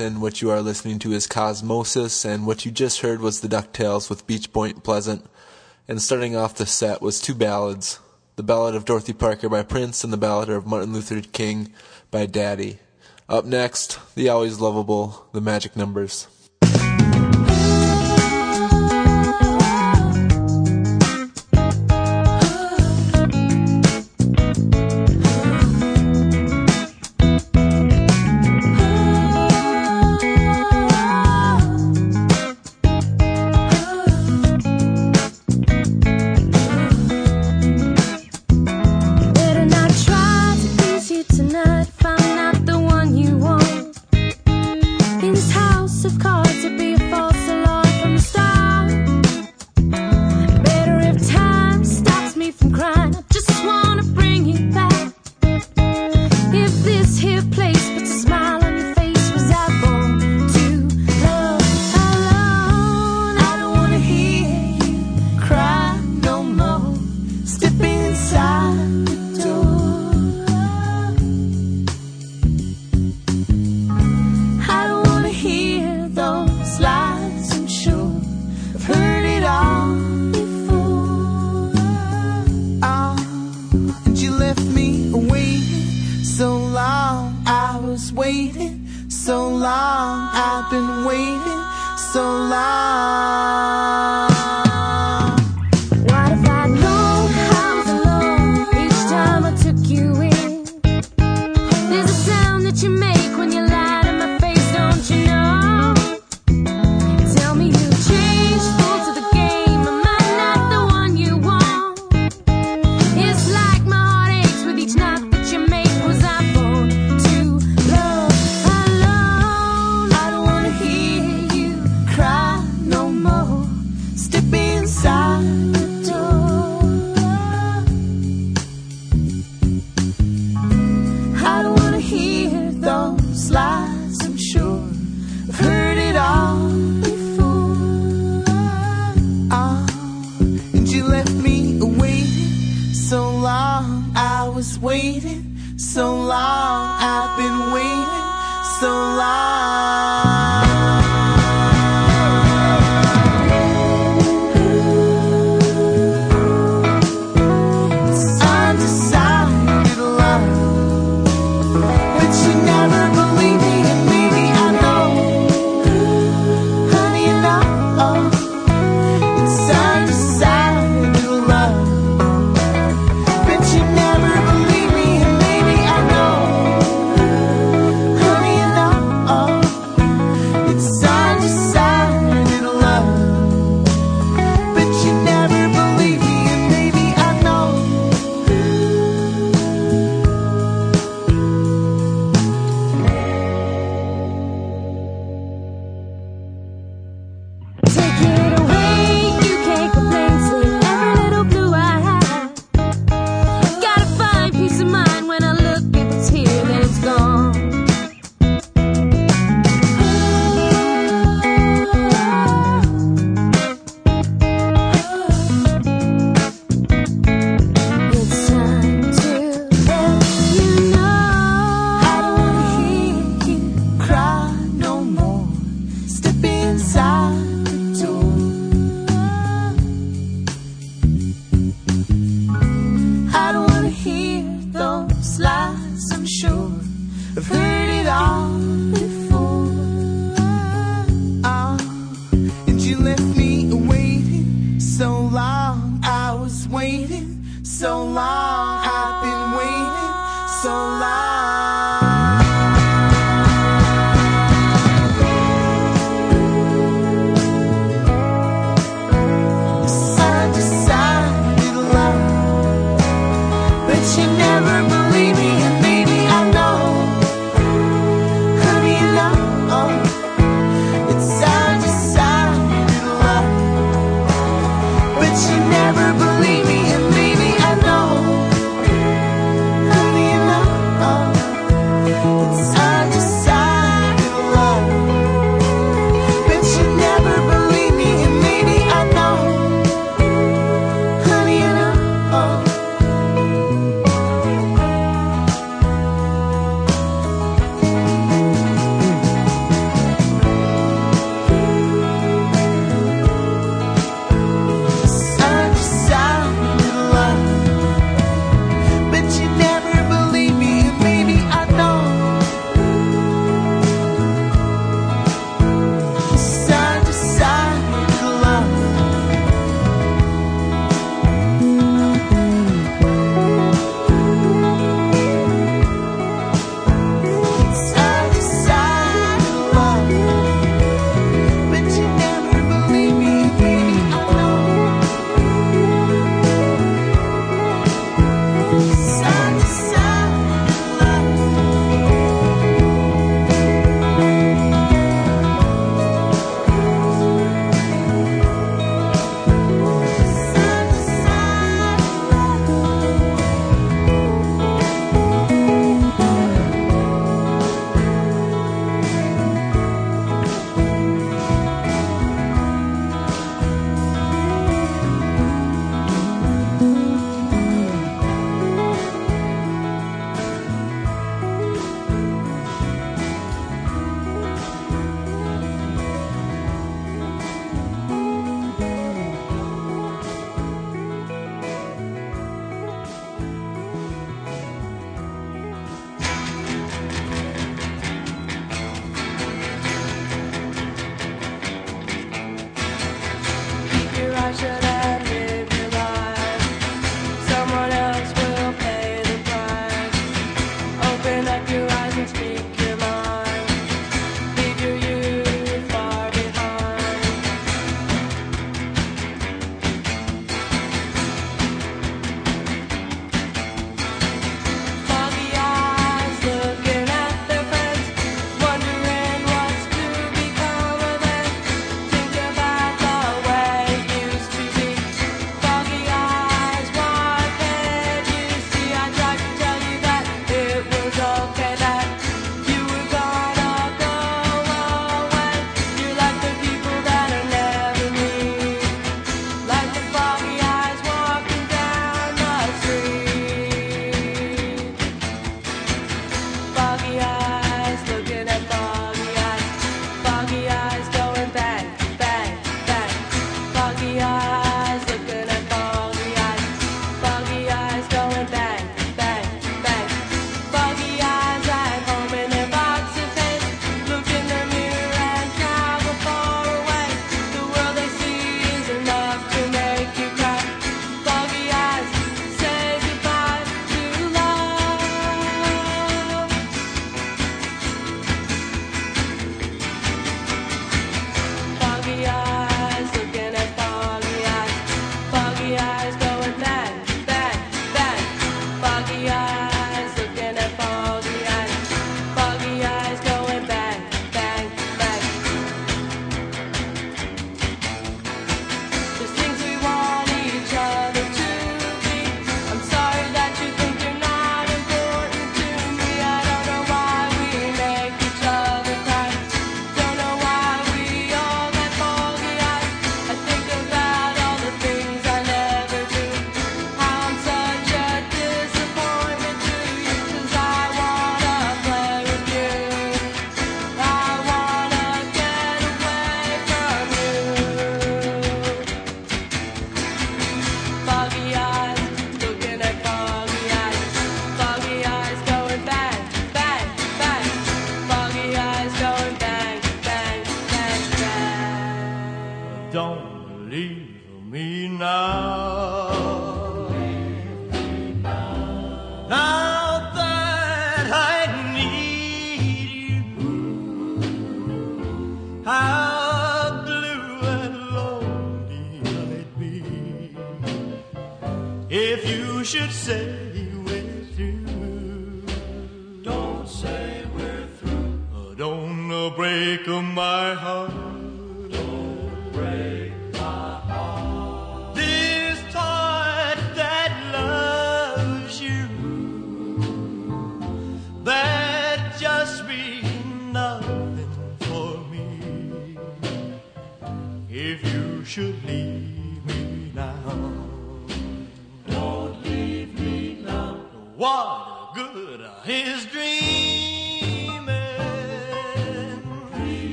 S9: And
S17: what
S11: you are listening to is Cosmosis, and what you just heard was the Ducktails with Beach Point Pleasant. And starting off the set was two ballads the Ballad of Dorothy Parker by Prince and the Ballad of Martin Luther King by Daddy. Up next, the always lovable The Magic Numbers.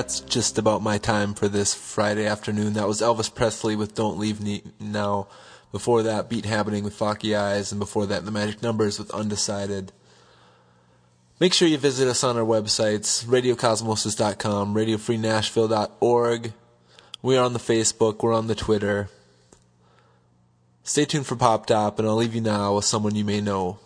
S3: that's just about my time for this Friday afternoon. That was Elvis Presley with Don't Leave Me Now. Before that, Beat Happening with Foggy Eyes. And before that, The Magic Numbers with Undecided. Make sure you visit us on our websites, radiocosmosis.com, radiofreenashville.org. We are on the Facebook, we're on the Twitter. Stay tuned for Pop Top, and I'll leave you now with someone you may know.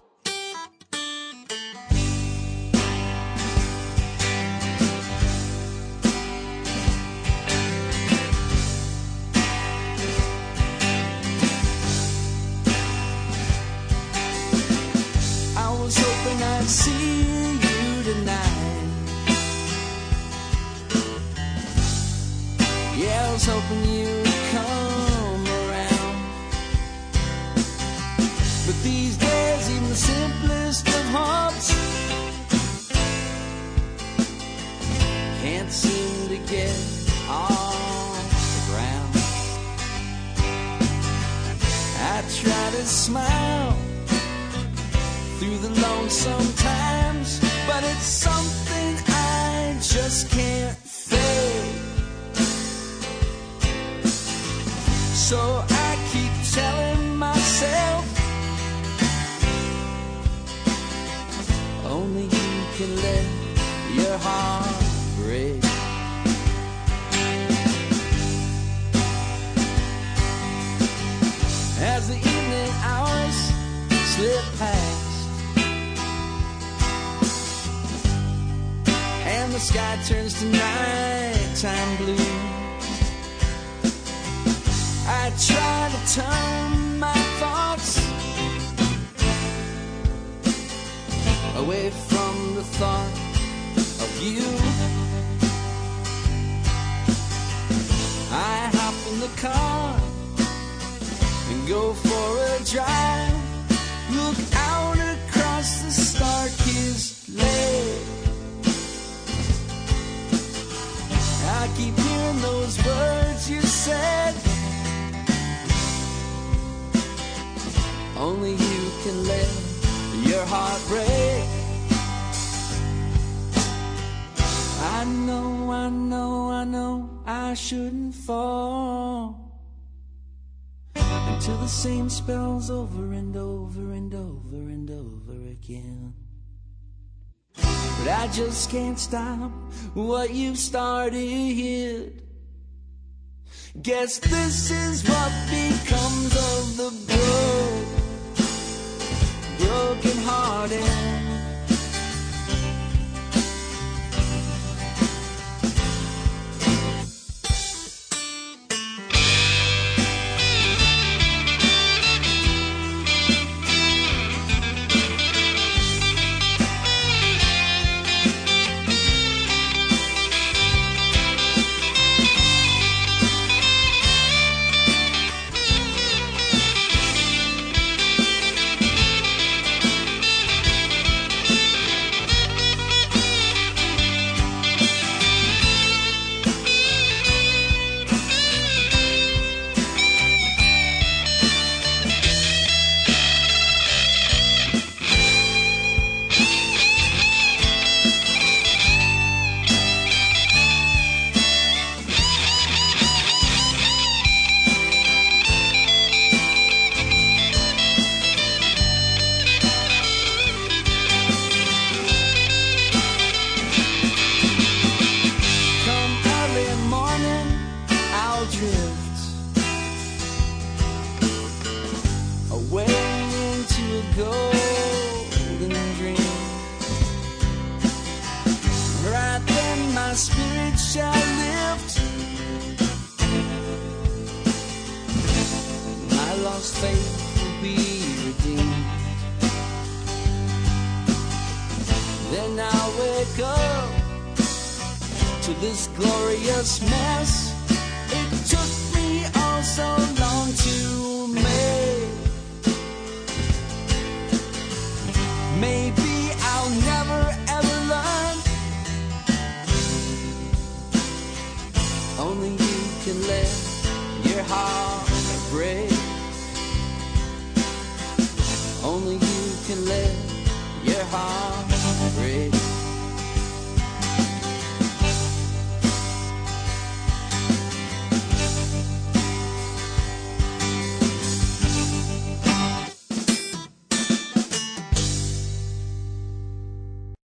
S9: Smile through the lonesome times, but it's something I just can't fake. So I keep telling myself, only you can let your heart break. Slip past and the sky turns to nighttime blue. I try to turn my thoughts away from the thought of you. I hop in the car and go for a drive. Look out across the lake. I keep hearing those words you said. Only you can let your heart break. I know, I know, I know I shouldn't fall into the same spells over and over and over and over again. But I just can't stop what you've started. Guess this is what becomes of the broke, broken hearted.